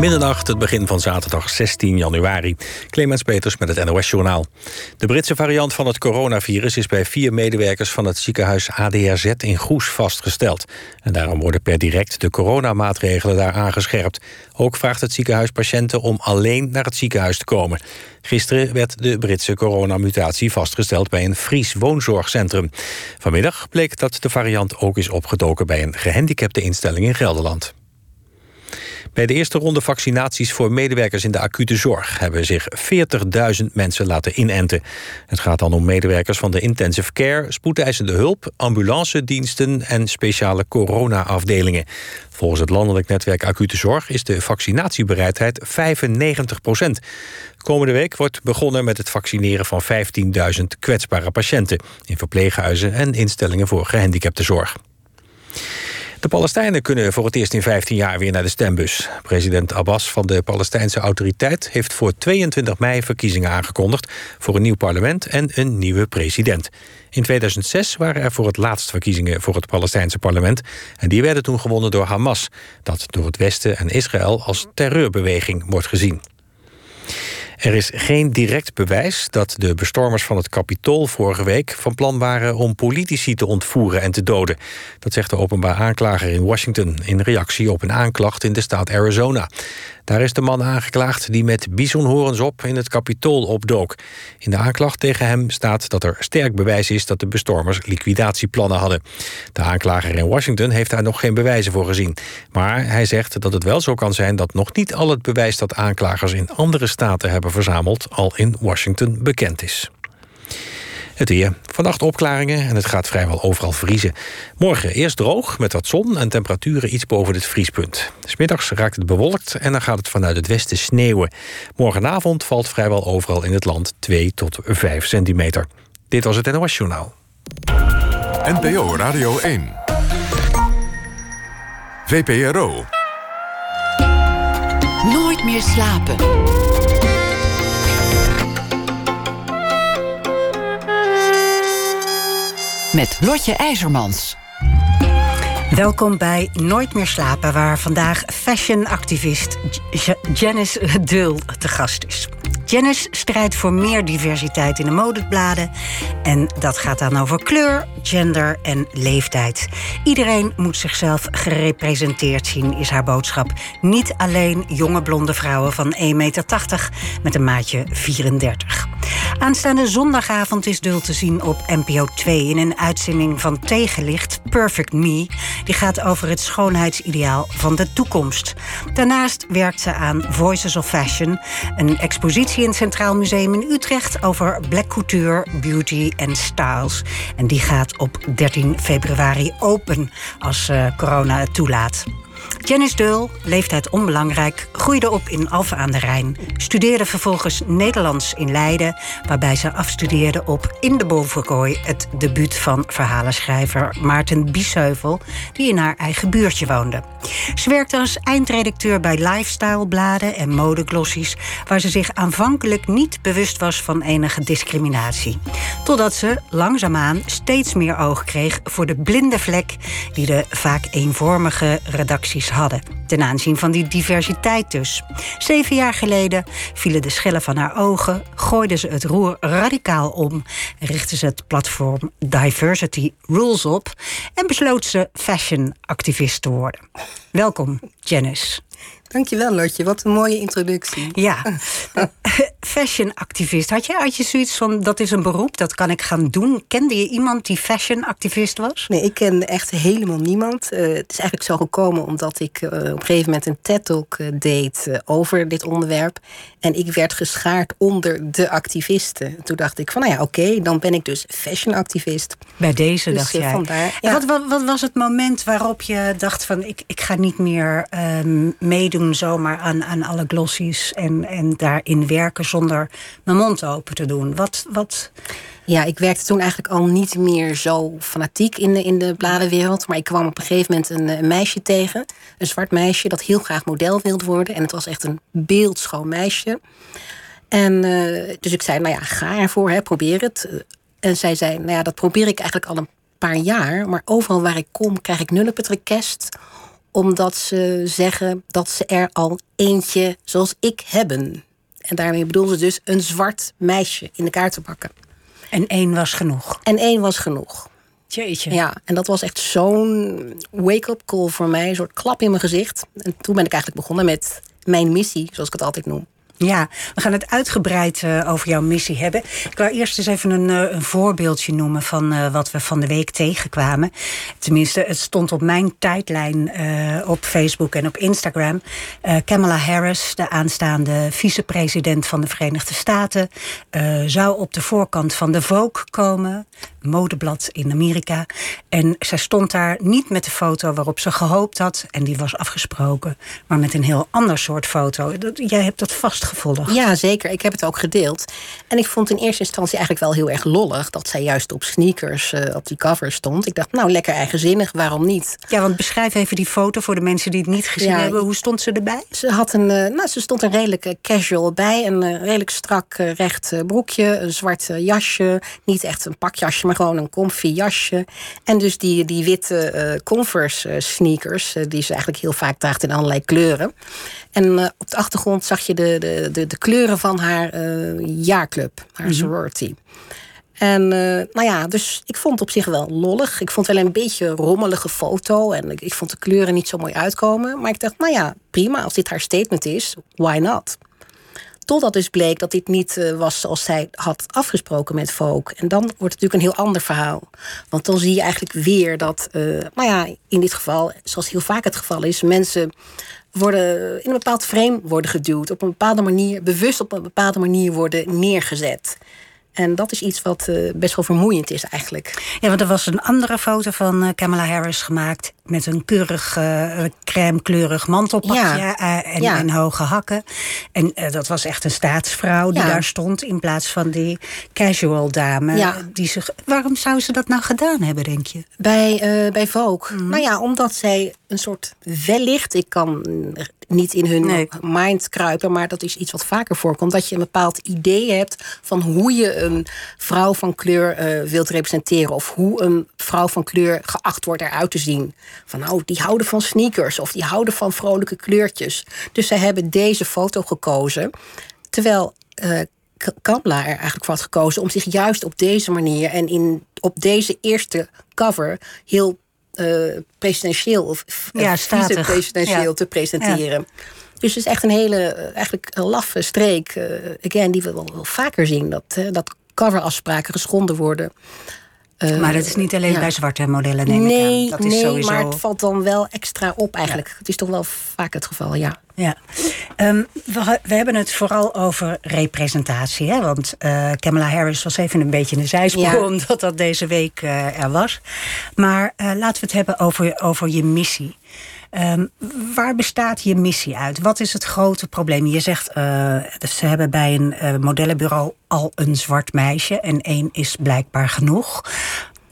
Middernacht, het begin van zaterdag 16 januari. Clemens Peters met het NOS-journaal. De Britse variant van het coronavirus is bij vier medewerkers van het ziekenhuis ADRZ in Goes vastgesteld. En daarom worden per direct de coronamaatregelen daar aangescherpt. Ook vraagt het ziekenhuis patiënten om alleen naar het ziekenhuis te komen. Gisteren werd de Britse coronamutatie vastgesteld bij een Fries woonzorgcentrum. Vanmiddag bleek dat de variant ook is opgedoken bij een gehandicapte instelling in Gelderland. Bij de eerste ronde vaccinaties voor medewerkers in de acute zorg hebben zich 40.000 mensen laten inenten. Het gaat dan om medewerkers van de intensive care, spoedeisende hulp, ambulancediensten en speciale corona-afdelingen. Volgens het landelijk netwerk acute zorg is de vaccinatiebereidheid 95 procent. Komende week wordt begonnen met het vaccineren van 15.000 kwetsbare patiënten in verpleeghuizen en instellingen voor gehandicaptenzorg. De Palestijnen kunnen voor het eerst in 15 jaar weer naar de stembus. President Abbas van de Palestijnse Autoriteit heeft voor 22 mei verkiezingen aangekondigd voor een nieuw parlement en een nieuwe president. In 2006 waren er voor het laatst verkiezingen voor het Palestijnse parlement en die werden toen gewonnen door Hamas, dat door het Westen en Israël als terreurbeweging wordt gezien. Er is geen direct bewijs dat de bestormers van het Capitool vorige week van plan waren om politici te ontvoeren en te doden. Dat zegt de openbaar aanklager in Washington in reactie op een aanklacht in de staat Arizona. Daar is de man aangeklaagd die met bisonhorens op in het kapitool opdook. In de aanklacht tegen hem staat dat er sterk bewijs is dat de bestormers liquidatieplannen hadden. De aanklager in Washington heeft daar nog geen bewijzen voor gezien. Maar hij zegt dat het wel zo kan zijn dat nog niet al het bewijs dat aanklagers in andere staten hebben verzameld al in Washington bekend is. Het weer. Vannacht opklaringen en het gaat vrijwel overal vriezen. Morgen eerst droog met wat zon en temperaturen iets boven het vriespunt. Smiddags raakt het bewolkt en dan gaat het vanuit het westen sneeuwen. Morgenavond valt vrijwel overal in het land 2 tot 5 centimeter. Dit was het NOS Journaal. NPO Radio 1. VPRO. Nooit meer slapen. Met Lotje IJzermans. Welkom bij Nooit meer slapen, waar vandaag fashionactivist Janice Dul te gast is. Janice strijdt voor meer diversiteit in de modebladen. En dat gaat dan over kleur, gender en leeftijd. Iedereen moet zichzelf gerepresenteerd zien, is haar boodschap. Niet alleen jonge blonde vrouwen van 1,80 meter met een maatje 34. Aanstaande zondagavond is Dul te zien op NPO 2 in een uitzending van Tegenlicht, Perfect Me. Die gaat over het schoonheidsideaal van de toekomst. Daarnaast werkt ze aan Voices of Fashion, een expositie in het Centraal Museum in Utrecht over black couture, beauty en styles. En die gaat op 13 februari open als uh, corona het toelaat. Janice Deul, leeftijd onbelangrijk, groeide op in Alphen aan de Rijn. Studeerde vervolgens Nederlands in Leiden, waarbij ze afstudeerde op In de Bovenkooi, het debuut van verhalenschrijver Maarten Biesheuvel, die in haar eigen buurtje woonde. Ze werkte als eindredacteur bij lifestyle-bladen en modeglossies, waar ze zich aanvankelijk niet bewust was van enige discriminatie. Totdat ze langzaamaan steeds meer oog kreeg voor de blinde vlek die de vaak eenvormige hadden. Ten aanzien van die diversiteit dus. Zeven jaar geleden vielen de schellen van haar ogen, gooiden ze het roer radicaal om, richtten ze het platform Diversity Rules op en besloot ze fashion-activist te worden. Welkom, Janice. Dankjewel, Lotje. Wat een mooie introductie. Ja, fashion-activist. Had je, had je zoiets van, dat is een beroep, dat kan ik gaan doen? Kende je iemand die fashion-activist was? Nee, ik ken echt helemaal niemand. Uh, het is eigenlijk zo gekomen omdat ik uh, op een gegeven moment een TED-talk uh, deed over dit onderwerp. En ik werd geschaard onder de activisten. Toen dacht ik van, nou ja, oké, dan ben ik dus fashion-activist. Bij deze dus, dacht jij. Vandaar, ja. wat, wat, wat, was het moment waarop je dacht van, ik, ik ga niet meer ehm, zomaar aan, aan alle glossies en, en daarin werken zonder mijn mond open te doen. Wat, wat... Ja, ik werkte toen eigenlijk al niet meer zo fanatiek in de, in de bladenwereld. Maar ik kwam op een gegeven moment een, meisje tegen. Een zwart meisje dat heel graag model wilde worden. En het was echt een beeldschoon meisje. En uh, dus ik zei, nou ja, ga ervoor, hè, probeer het. En zij zei, nou ja, dat probeer ik eigenlijk al een paar jaar. Maar overal waar ik kom, krijg ik nul op het request omdat ze zeggen dat ze er al eentje zoals ik hebben. En daarmee bedoelen ze dus een zwart meisje in de kaart te pakken. En één was genoeg. En één was genoeg. Jeetje. Ja, en dat was echt zo'n wake-up call voor mij. Een soort klap in mijn gezicht. En toen ben ik eigenlijk begonnen met mijn missie, zoals ik het altijd noem. Ja, we gaan het uitgebreid uh, over jouw missie hebben. Ik wil eerst eens even een, uh, een voorbeeldje noemen van uh, wat we van de week tegenkwamen. Tenminste, het stond op mijn tijdlijn op Facebook en op Instagram. Kamala Harris, de aanstaande vicepresident van de Verenigde Staten, zou op de voorkant van de Vogue komen, modeblad in Amerika. En zij stond daar niet met de foto waarop ze gehoopt had, en die was afgesproken, maar met een heel ander soort foto. Jij hebt dat vast gevolgd. Ja, zeker. Ik heb het ook gedeeld. En ik vond in eerste instantie eigenlijk wel heel erg lollig dat zij juist op sneakers uh, op die cover stond. Ik dacht, nou lekker eigenzinnig, waarom niet? Ja, want beschrijf even die foto voor de mensen die het niet gezien ja, hebben. Hoe stond ze erbij? Ze, had een, uh, nou, ze stond een redelijk casual bij. Een redelijk strak recht broekje, een zwart jasje. Niet echt een pakjasje, maar gewoon een comfy jasje. En dus die, die witte Converse sneakers, die ze eigenlijk heel vaak draagt in allerlei kleuren. En uh, op de achtergrond zag je de, de, de, de kleuren van haar uh, jaarclub, haar mm -hmm. sorority. En uh, nou ja, dus ik vond het op zich wel lollig. Ik vond het wel een beetje een rommelige foto. En ik, ik vond de kleuren niet zo mooi uitkomen. Maar ik dacht, nou ja, prima. Als dit haar statement is, why not? Totdat dus bleek dat dit niet uh, was zoals zij had afgesproken met Vogue. En dan wordt het natuurlijk een heel ander verhaal. Want dan zie je eigenlijk weer dat, uh, nou ja, in dit geval, zoals heel vaak het geval is, mensen worden in een bepaald frame worden geduwd. Op een bepaalde manier, bewust op een bepaalde manier worden neergezet. En dat is iets wat uh, best wel vermoeiend is eigenlijk. Ja, want er was een andere foto van Kamala Harris gemaakt... met een keurig, uh, crème-kleurig mantelpakje ja. en, ja. en, hoge hakken. En dat was echt een staatsvrouw die ja. daar stond... in plaats van die casual dame. Die zich, waarom zou ze dat nou gedaan hebben, denk je? Bij, bij Vogue? Mm. Nou ja, omdat zij een soort wellicht... ik kan niet in hun nee. mind kruipen, maar dat is iets wat vaker voorkomt. Dat je een bepaald idee hebt van hoe je een vrouw van kleur wilt representeren. Of hoe een vrouw van kleur geacht wordt eruit te zien. Van nou, die houden van sneakers of die houden van vrolijke kleurtjes. Dus zij hebben deze foto gekozen. Terwijl uh, Kamla er eigenlijk voor had gekozen om zich juist op deze manier en in, op deze eerste cover heel uh, presidentieel of ja, vice-presidentieel ja. te presenteren. Ja. Dus het is echt een hele, eigenlijk een laffe streek, uh, again, die we wel, wel vaker zien. Dat, uh, dat coverafspraken geschonden worden. Uh, maar dat is niet alleen ja. bij zwarte modellen, neem nee, ik aan. Dat is nee, sowieso... maar het valt dan wel extra op eigenlijk. Ja. Het is toch wel vaak het geval, ja. Ja, um, we, we, hebben het vooral over representatie. Hè? Want uh, Kamala Harris was even een beetje een zijsprong... Ja. omdat dat deze week uh, er was. Maar laten we het hebben over, over je missie. Um, waar bestaat je missie uit? Wat is het grote probleem? Je zegt, uh, ze hebben bij een uh, modellenbureau al een zwart meisje... en één is blijkbaar genoeg.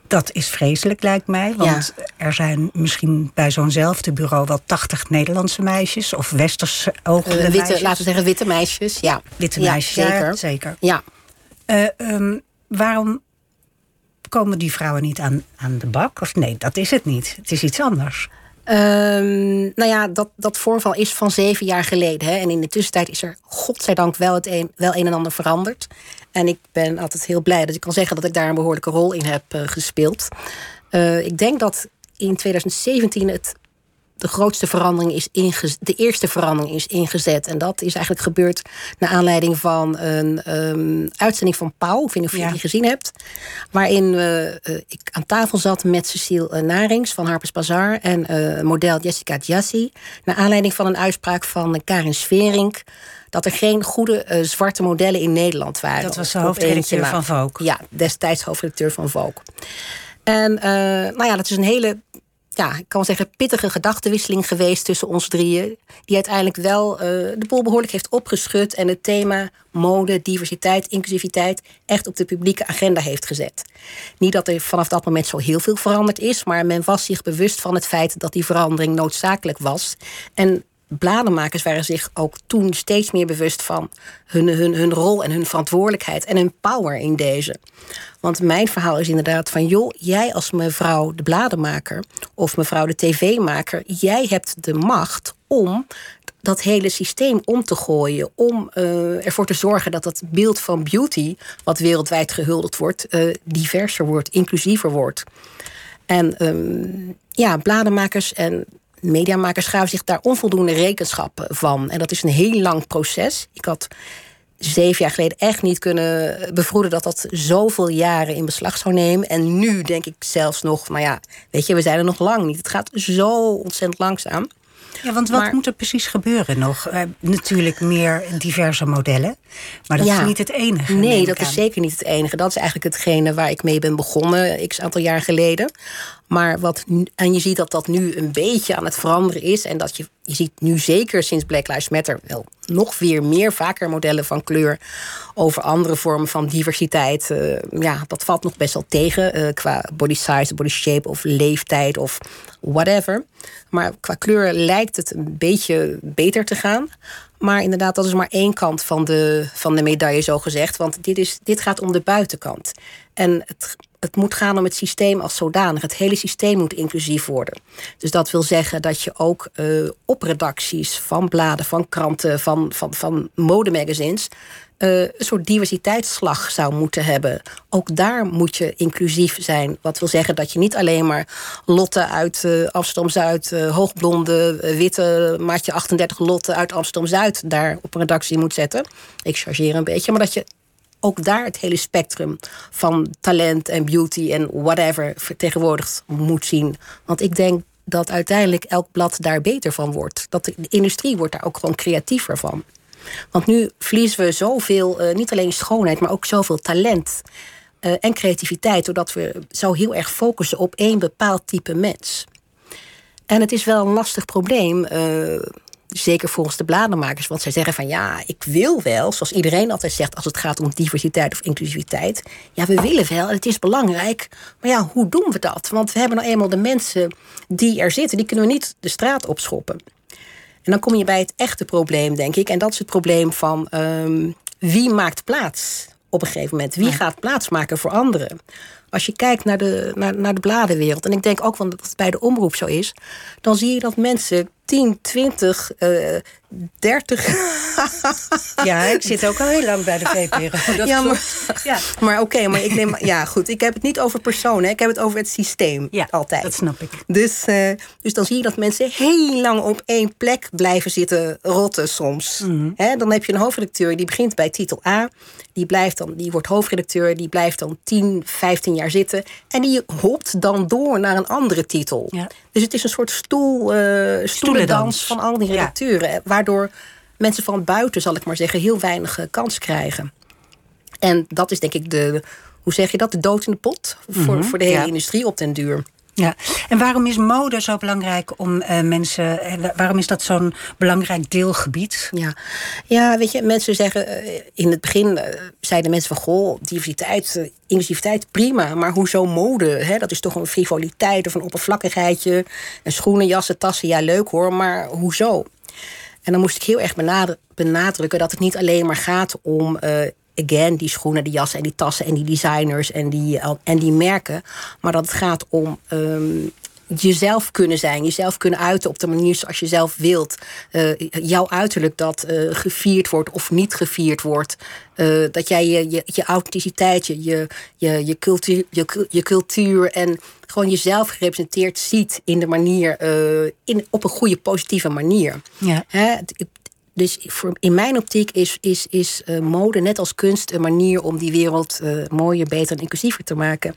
Dat is vreselijk, lijkt mij. Want ja. er zijn misschien bij zo'nzelfde bureau wel 80 Nederlandse meisjes of westerse ogen. Uh, witte, meisjes. Laten we zeggen witte meisjes, ja. Witte meisjes, zeker. Ja, zeker. Ja. Um, waarom komen die vrouwen niet aan, aan de bak? Of nee, dat is het niet. Het is iets anders. Um, nou ja, dat, dat voorval is van zeven jaar geleden. Hè. En in de tussentijd is er, godzijdank, wel het een, wel een en ander veranderd. En ik ben altijd heel blij dat ik kan zeggen dat ik daar een behoorlijke rol in heb uh, gespeeld. Uh, ik denk dat in 2017 het de grootste verandering is ingezet, de eerste verandering is ingezet. En dat is eigenlijk gebeurd naar aanleiding van een um, uitzending van Pauw. Ik weet niet of je ja. die gezien hebt. Waarin uh, uh, ik aan tafel zat met Cecile uh, Narings van Harper's Bazaar en model Jessica Jassi. Naar aanleiding van een uitspraak van Karin Sverink dat er geen goede uh, zwarte modellen in Nederland waren. Dat was de hoofdredacteur van Vogue. Ja, destijds hoofdredacteur van Vogue. En uh, nou ja, dat is een hele ja, ik kan zeggen, pittige gedachtenwisseling geweest tussen ons drieën. Die uiteindelijk wel uh, de boel behoorlijk heeft opgeschud. En het thema mode, diversiteit, inclusiviteit echt op de publieke agenda heeft gezet. Niet dat er vanaf dat moment zo heel veel veranderd is. Maar men was zich bewust van het feit dat die verandering noodzakelijk was. En bladenmakers waren zich ook toen steeds meer bewust van hun, hun, hun rol en hun verantwoordelijkheid en hun power in deze. Want mijn verhaal is inderdaad van, joh, jij als mevrouw de bladenmaker of mevrouw de tv-maker, jij hebt de macht om dat hele systeem om te gooien. Om uh, ervoor te zorgen dat dat beeld van beauty, wat wereldwijd gehuldigd wordt, uh, diverser wordt, inclusiever wordt. En um, ja, bladenmakers en mediamakers gaven zich daar onvoldoende rekenschap van. En dat is een heel lang proces. Ik had zeven jaar geleden echt niet kunnen bevroeden dat dat zoveel jaren in beslag zou nemen. En nu denk ik zelfs nog, nou ja, weet je, we zijn er nog lang niet. Het gaat zo ontzettend langzaam. Ja, want wat moet er precies gebeuren nog? Uh, natuurlijk meer diverse modellen. Maar dat is niet het enige. Nee, dat is zeker niet het enige. Dat is eigenlijk hetgene waar ik mee ben begonnen, x aantal jaar geleden. Maar wat, en je ziet dat dat nu een beetje aan het veranderen is. En dat je, je ziet nu zeker sinds Black Lives Matter wel nog weer meer vaker modellen van kleur over andere vormen van diversiteit. Uh, ja, dat valt nog best wel tegen uh, qua body size, body shape of leeftijd of whatever. Maar qua kleur lijkt het een beetje beter te gaan. Maar inderdaad, dat is maar één kant van de, van de medaille, zo gezegd. Want dit, is, dit gaat om de buitenkant. En het, het moet gaan om het systeem als zodanig. Het hele systeem moet inclusief worden. Dus dat wil zeggen dat je ook uh, op redacties van bladen, van kranten, van, van, van modemagazines. Uh, een soort diversiteitsslag zou moeten hebben. Ook daar moet je inclusief zijn. Wat wil zeggen dat je niet alleen maar Lotte uit uh, Amsterdam-Zuid... Hoogblonde, witte, maatje 38 Lotte uit Amsterdam-Zuid... daar op een redactie moet zetten. Ik chargeer een beetje. Maar dat je ook daar het hele spectrum van talent en beauty en whatever vertegenwoordigd moet zien. Want ik denk dat uiteindelijk elk blad daar beter van wordt. Dat de industrie wordt daar ook gewoon creatiever van. Want nu verliezen we zoveel, uh, niet alleen schoonheid, maar ook zoveel talent uh, en creativiteit, doordat we zo heel erg focussen op één bepaald type mens. En het is wel een lastig probleem. Uh, zeker volgens de bladenmakers. Want zij zeggen van ja, ik wil wel, zoals iedereen altijd zegt als het gaat om diversiteit of inclusiviteit. Ja, we willen wel en het is belangrijk. Maar ja, hoe doen we dat? Want we hebben nou eenmaal de mensen die er zitten, die kunnen we niet de straat opschoppen. En dan kom je bij het echte probleem, denk ik. En dat is het probleem van um, wie maakt plaats op een gegeven moment? Wie gaat plaats maken voor anderen? Als je kijkt naar de, naar, naar de bladenwereld, en ik denk ook dat het bij de omroep zo is, dan zie je dat mensen 10, 20, uh, 30. ja, ik zit ook al heel lang bij de VPRO. ja, maar, ja. maar oké, okay, maar ik neem. Ja, goed. Ik heb het niet over personen, ik heb het over het systeem. Ja, altijd. Dat snap ik. Dus, uh, dus dan zie je dat mensen heel lang op één plek blijven zitten rotten soms. Mm -hmm. He, dan heb je een hoofdredacteur die begint bij titel A. Die, blijft dan, die wordt hoofdredacteur, die blijft dan 10, 15 jaar zitten. En die hopt dan door naar een andere titel. Ja. Dus het is een soort stoel, uh, stoelendans van al die redacteuren. Ja. Waardoor mensen van buiten, zal ik maar zeggen, heel weinig uh, kans krijgen. En dat is denk ik de, hoe zeg je dat, de dood in de pot voor, mm -hmm. voor de hele ja. industrie op den duur. Ja, en waarom is mode zo belangrijk om uh, mensen. Waarom is dat zo'n belangrijk deelgebied? Ja. ja, weet je, mensen zeggen. Uh, in het begin zeiden mensen van. Goh, diversiteit, inclusiviteit, prima. Maar hoezo mode? Hè? Dat is toch een frivoliteit of een oppervlakkigheidje. En schoenen, jassen, tassen, ja, leuk hoor. Maar hoezo? En dan moest ik heel erg benadrukken dat het niet alleen maar gaat om again, die schoenen, die jassen en die tassen en die designers en die, en die merken. Maar dat het gaat om um, jezelf kunnen zijn, jezelf kunnen uiten op de manier zoals je zelf wilt. Uh, jouw uiterlijk dat uh, gevierd wordt of niet gevierd wordt. Uh, dat jij je, je, je authenticiteit, je, je, je, cultuur, je, je cultuur en gewoon jezelf gerepresenteerd ziet in de manier, in, op een goede, positieve manier. Ja. Hè? Dus in mijn optiek is, is, is uh, mode net als kunst een manier om die wereld uh, mooier, beter en inclusiever te maken.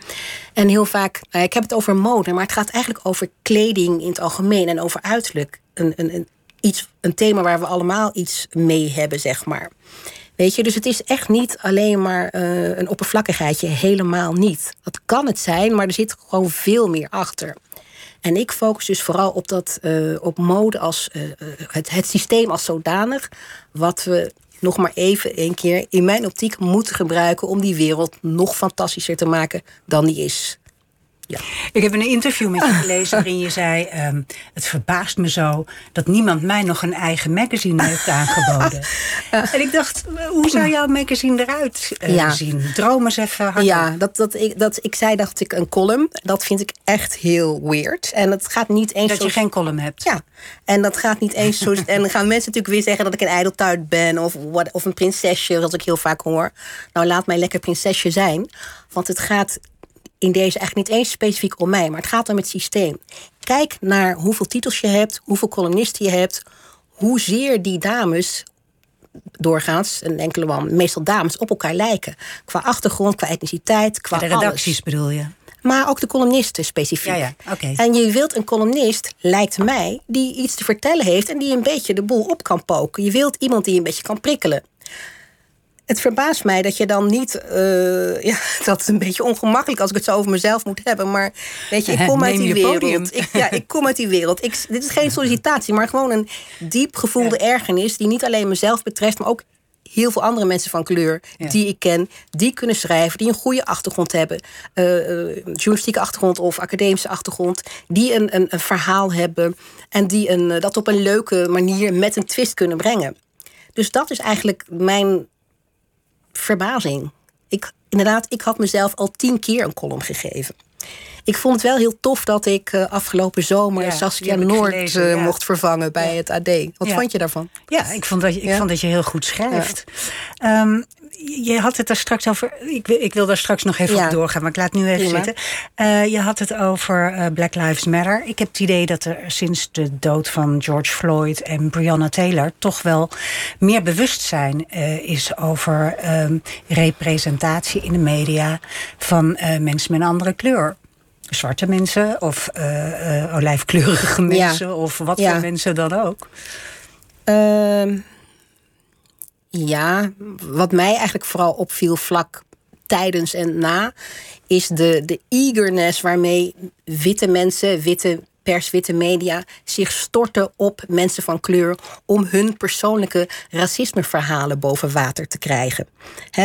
En heel vaak, uh, ik heb het over mode, maar het gaat eigenlijk over kleding in het algemeen en over uiterlijk. Een, een, iets, een thema waar we allemaal iets mee hebben, zeg maar. Weet je, dus het is echt niet alleen maar een oppervlakkigheidje, helemaal niet. Dat kan het zijn, maar er zit gewoon veel meer achter. En ik focus dus vooral op, dat, uh, op mode als uh, het, het systeem als zodanig. Wat we nog maar even een keer in mijn optiek moeten gebruiken om die wereld nog fantastischer te maken dan die is. Ja. Ik heb een interview met je gelezen waarin je zei... ehm, het verbaast me zo dat niemand mij nog een eigen magazine heeft aangeboden. En ik dacht, hoe zou jouw magazine eruit eh, Ja. zien? Droom eens even. Ja, dat, dat, ik, dat ik zei, dacht ik, een column. Dat vind ik echt heel weird. En het gaat niet eens Dat zo... je geen column hebt. Ja, en dat gaat niet eens zo... en dan gaan mensen natuurlijk weer zeggen dat ik een ijdeltuit ben... of, of een prinsesje, wat ik heel vaak hoor. Nou, laat mij lekker prinsesje zijn. Want het gaat in deze eigenlijk niet eens specifiek om mij... maar het gaat om het systeem. Kijk naar hoeveel titels je hebt, hoeveel columnisten je hebt... hoezeer die dames doorgaans, een enkele man, meestal dames, op elkaar lijken. Qua achtergrond, qua etniciteit, qua De alles. redacties bedoel je? Maar ook de columnisten specifiek. Ja, ja, oké. En je wilt een columnist, lijkt mij, die iets te vertellen heeft en die een beetje de boel op kan poken. Je wilt iemand die een beetje kan prikkelen. Het verbaast mij dat je dan niet. eh, ja, dat is een beetje ongemakkelijk als ik het zo over mezelf moet hebben. Maar weet je, ik kom uit die wereld. Ik, ja, ik kom uit die wereld. Ik, dit is geen sollicitatie, maar gewoon een diep gevoelde ergernis. die niet alleen mezelf betreft, maar ook heel veel andere mensen van kleur Ja. die ik ken, die kunnen schrijven, die een goede achtergrond hebben, eh, journalistieke achtergrond of academische achtergrond, die een, een, een verhaal hebben en die een, dat op een leuke manier met een twist kunnen brengen. Dus dat is eigenlijk mijn verbazing. Ik, inderdaad, ik had mezelf al tien keer een column gegeven. Ik vond het wel heel tof dat ik eh, afgelopen zomer Ja, Saskia Noord gelezen, eh, ja. mocht vervangen bij het AD. Wat vond je daarvan? Ja, ik vond dat je, ik vond dat je heel goed schrijft. Ehm, je had het daar straks over. Ik wil, ik wil daar straks nog even Ja. op doorgaan, maar ik laat nu even Prima. zitten. Eh, je had het over Black Lives Matter. Ik heb het idee dat er sinds de dood van George Floyd en Breonna Taylor toch wel meer bewustzijn is over ehm, representatie in de media van mensen met een andere kleur. Zwarte mensen of eh, eh, olijfkleurige Ja. mensen of wat Ja. voor mensen dan ook. Ehm, ja, wat mij eigenlijk vooral opviel vlak tijdens en na, is de, de eagerness waarmee witte mensen, witte pers, witte media zich storten op mensen van kleur om hun persoonlijke racismeverhalen boven water te krijgen.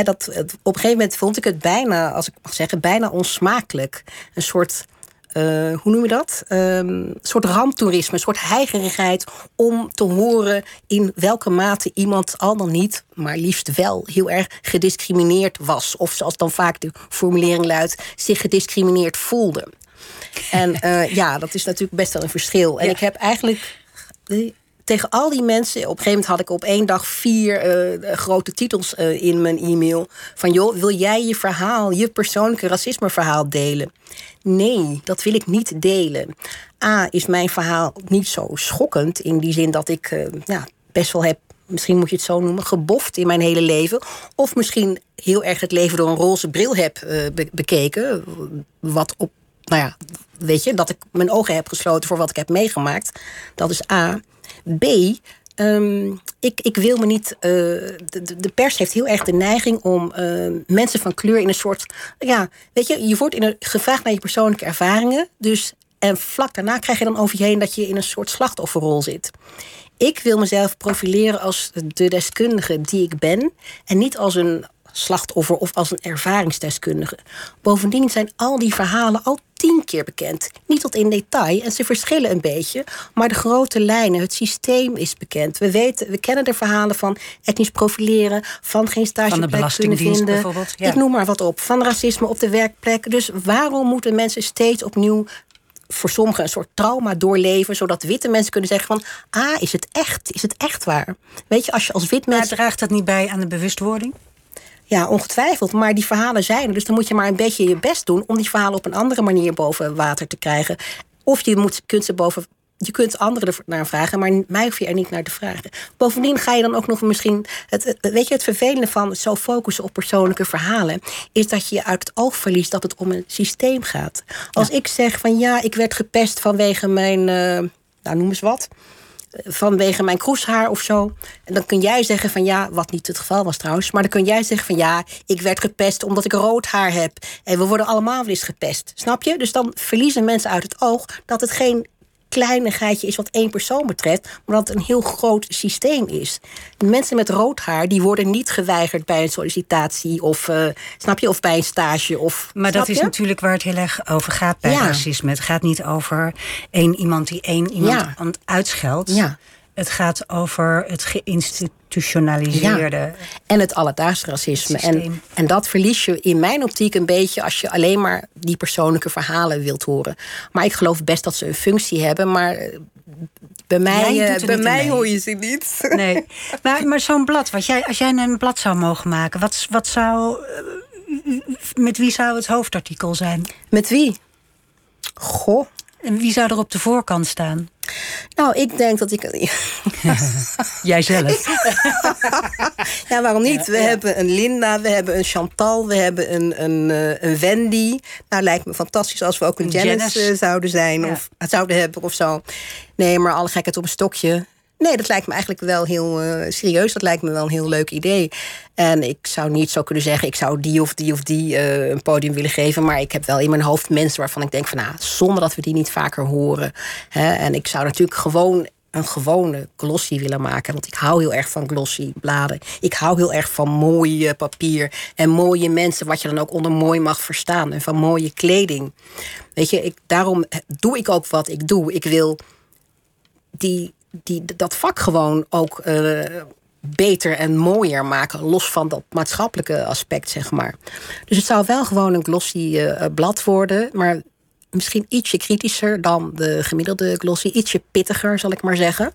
Dat, op een gegeven moment vond ik het bijna, als ik mag zeggen, bijna onsmakelijk. Een soort eh, hoe noem je dat? Ehm, een soort ramptoerisme, een soort heigerigheid om te horen in welke mate iemand al dan niet, maar liefst wel heel erg gediscrimineerd was. Of zoals dan vaak de formulering luidt, zich gediscrimineerd voelde. En eh, ja, dat is natuurlijk best wel een verschil. En Ja. ik heb eigenlijk eh, tegen al die mensen. Op een gegeven moment had ik op één dag vier eh, grote titels in mijn e-mail. Van joh, wil jij je verhaal, je persoonlijke racismeverhaal delen? Nee, dat wil ik niet delen. A, is mijn verhaal niet zo schokkend. In die zin dat ik ja, best wel heb, misschien moet je het zo noemen, geboft in mijn hele leven. Of misschien heel erg het leven door een roze bril heb be- bekeken. Wat op, nou ja, weet je, dat ik mijn ogen heb gesloten voor wat ik heb meegemaakt. Dat is A. B. ehm, ik, ik wil me niet. eh, de, pers heeft heel erg de neiging om eh, mensen van kleur in een soort. Ja, weet je, je wordt in een, gevraagd naar je persoonlijke ervaringen. Dus, en vlak daarna krijg je dan over je heen dat je in een soort slachtofferrol zit. Ik wil mezelf profileren als de deskundige die ik ben. En niet als een slachtoffer of als een ervaringsdeskundige. Bovendien zijn al die verhalen al tien keer bekend. Niet tot in detail en ze verschillen een beetje. Maar de grote lijnen, het systeem is bekend. We, weten, we kennen de verhalen van etnisch profileren, van geen stageplek kunnen vinden. ja. Ik noem maar wat op. Van racisme op de werkplek. Dus waarom moeten mensen steeds opnieuw voor sommigen een soort trauma doorleven, zodat witte mensen kunnen zeggen van, ah, is het echt? Is het echt waar? Weet je, als je als wit Maar mens, draagt dat niet bij aan de bewustwording? Ja, ongetwijfeld, maar die verhalen zijn er, dus dan moet je maar een beetje je best doen om die verhalen op een andere manier boven water te krijgen. Of je moet, kunt ze boven. Je kunt anderen er naar vragen, maar mij hoef je er niet naar te vragen. Bovendien ga je dan ook nog misschien. Het, weet je, het vervelende van zo focussen op persoonlijke verhalen. is dat je uit het oog verliest dat het om een systeem gaat. Als ik zeg van ja, ik werd gepest vanwege mijn. eh, nou, noem eens wat vanwege mijn kroeshaar of zo. En dan kun jij zeggen van ja, wat niet het geval was trouwens. Maar dan kun jij zeggen van ja, ik werd gepest omdat ik rood haar heb. En we worden allemaal wel eens gepest. Snap je? Dus dan verliezen mensen uit het oog dat het geen kleinigheidje is wat één persoon betreft, maar dat het een heel groot systeem is. Mensen met rood haar die worden niet geweigerd bij een sollicitatie of uh, snap je of bij een stage of. Maar dat is natuurlijk waar het heel erg over gaat bij Ja. racisme. Het gaat niet over één iemand die één iemand Ja. aan het uitscheldt. Ja. Het gaat over het geïnstitutionaliseerde. En het alledaagse racisme. En, en dat verlies je in mijn optiek een beetje als je alleen maar die persoonlijke verhalen wilt horen. Maar ik geloof best dat ze een functie hebben, maar eh, bij mij, Jij eh, doet er bij mij mee. hoor je ze niet. Nee, maar, maar zo'n blad, wat jij, als jij een blad zou mogen maken, wat, wat zou, eh, met wie zou het hoofdartikel zijn? Met wie? Goh. En wie zou er op de voorkant staan? Nou, ik denk dat ik. Jijzelf. Ja, waarom niet? We hebben een Linda, we hebben een Chantal, we hebben een, een, eh, een Wendy. Nou, lijkt me fantastisch als we ook een Janice, Janice. eh, zouden zijn Ja. of zouden hebben of zo. Nee, maar alle gekheid op een stokje. Nee, dat lijkt me eigenlijk wel heel eh, serieus. Dat lijkt me wel een heel leuk idee. En ik zou niet zo kunnen zeggen, ik zou die of die of die eh, een podium willen geven. Maar ik heb wel in mijn hoofd mensen waarvan ik denk van nou, zonder dat we die niet vaker horen. Hè, en ik zou natuurlijk gewoon een gewone glossy willen maken. Want ik hou heel erg van glossy bladen. Ik hou heel erg van mooi papier. En mooie mensen, wat je dan ook onder mooi mag verstaan. En van mooie kleding. Weet je, ik, daarom doe ik ook wat ik doe. Ik wil die, die, dat vak gewoon ook eh, beter en mooier maken. Los van dat maatschappelijke aspect, zeg maar. Dus het zou wel gewoon een glossy eh, blad worden. Maar misschien ietsje kritischer dan de gemiddelde glossy. Ietsje pittiger, zal ik maar zeggen.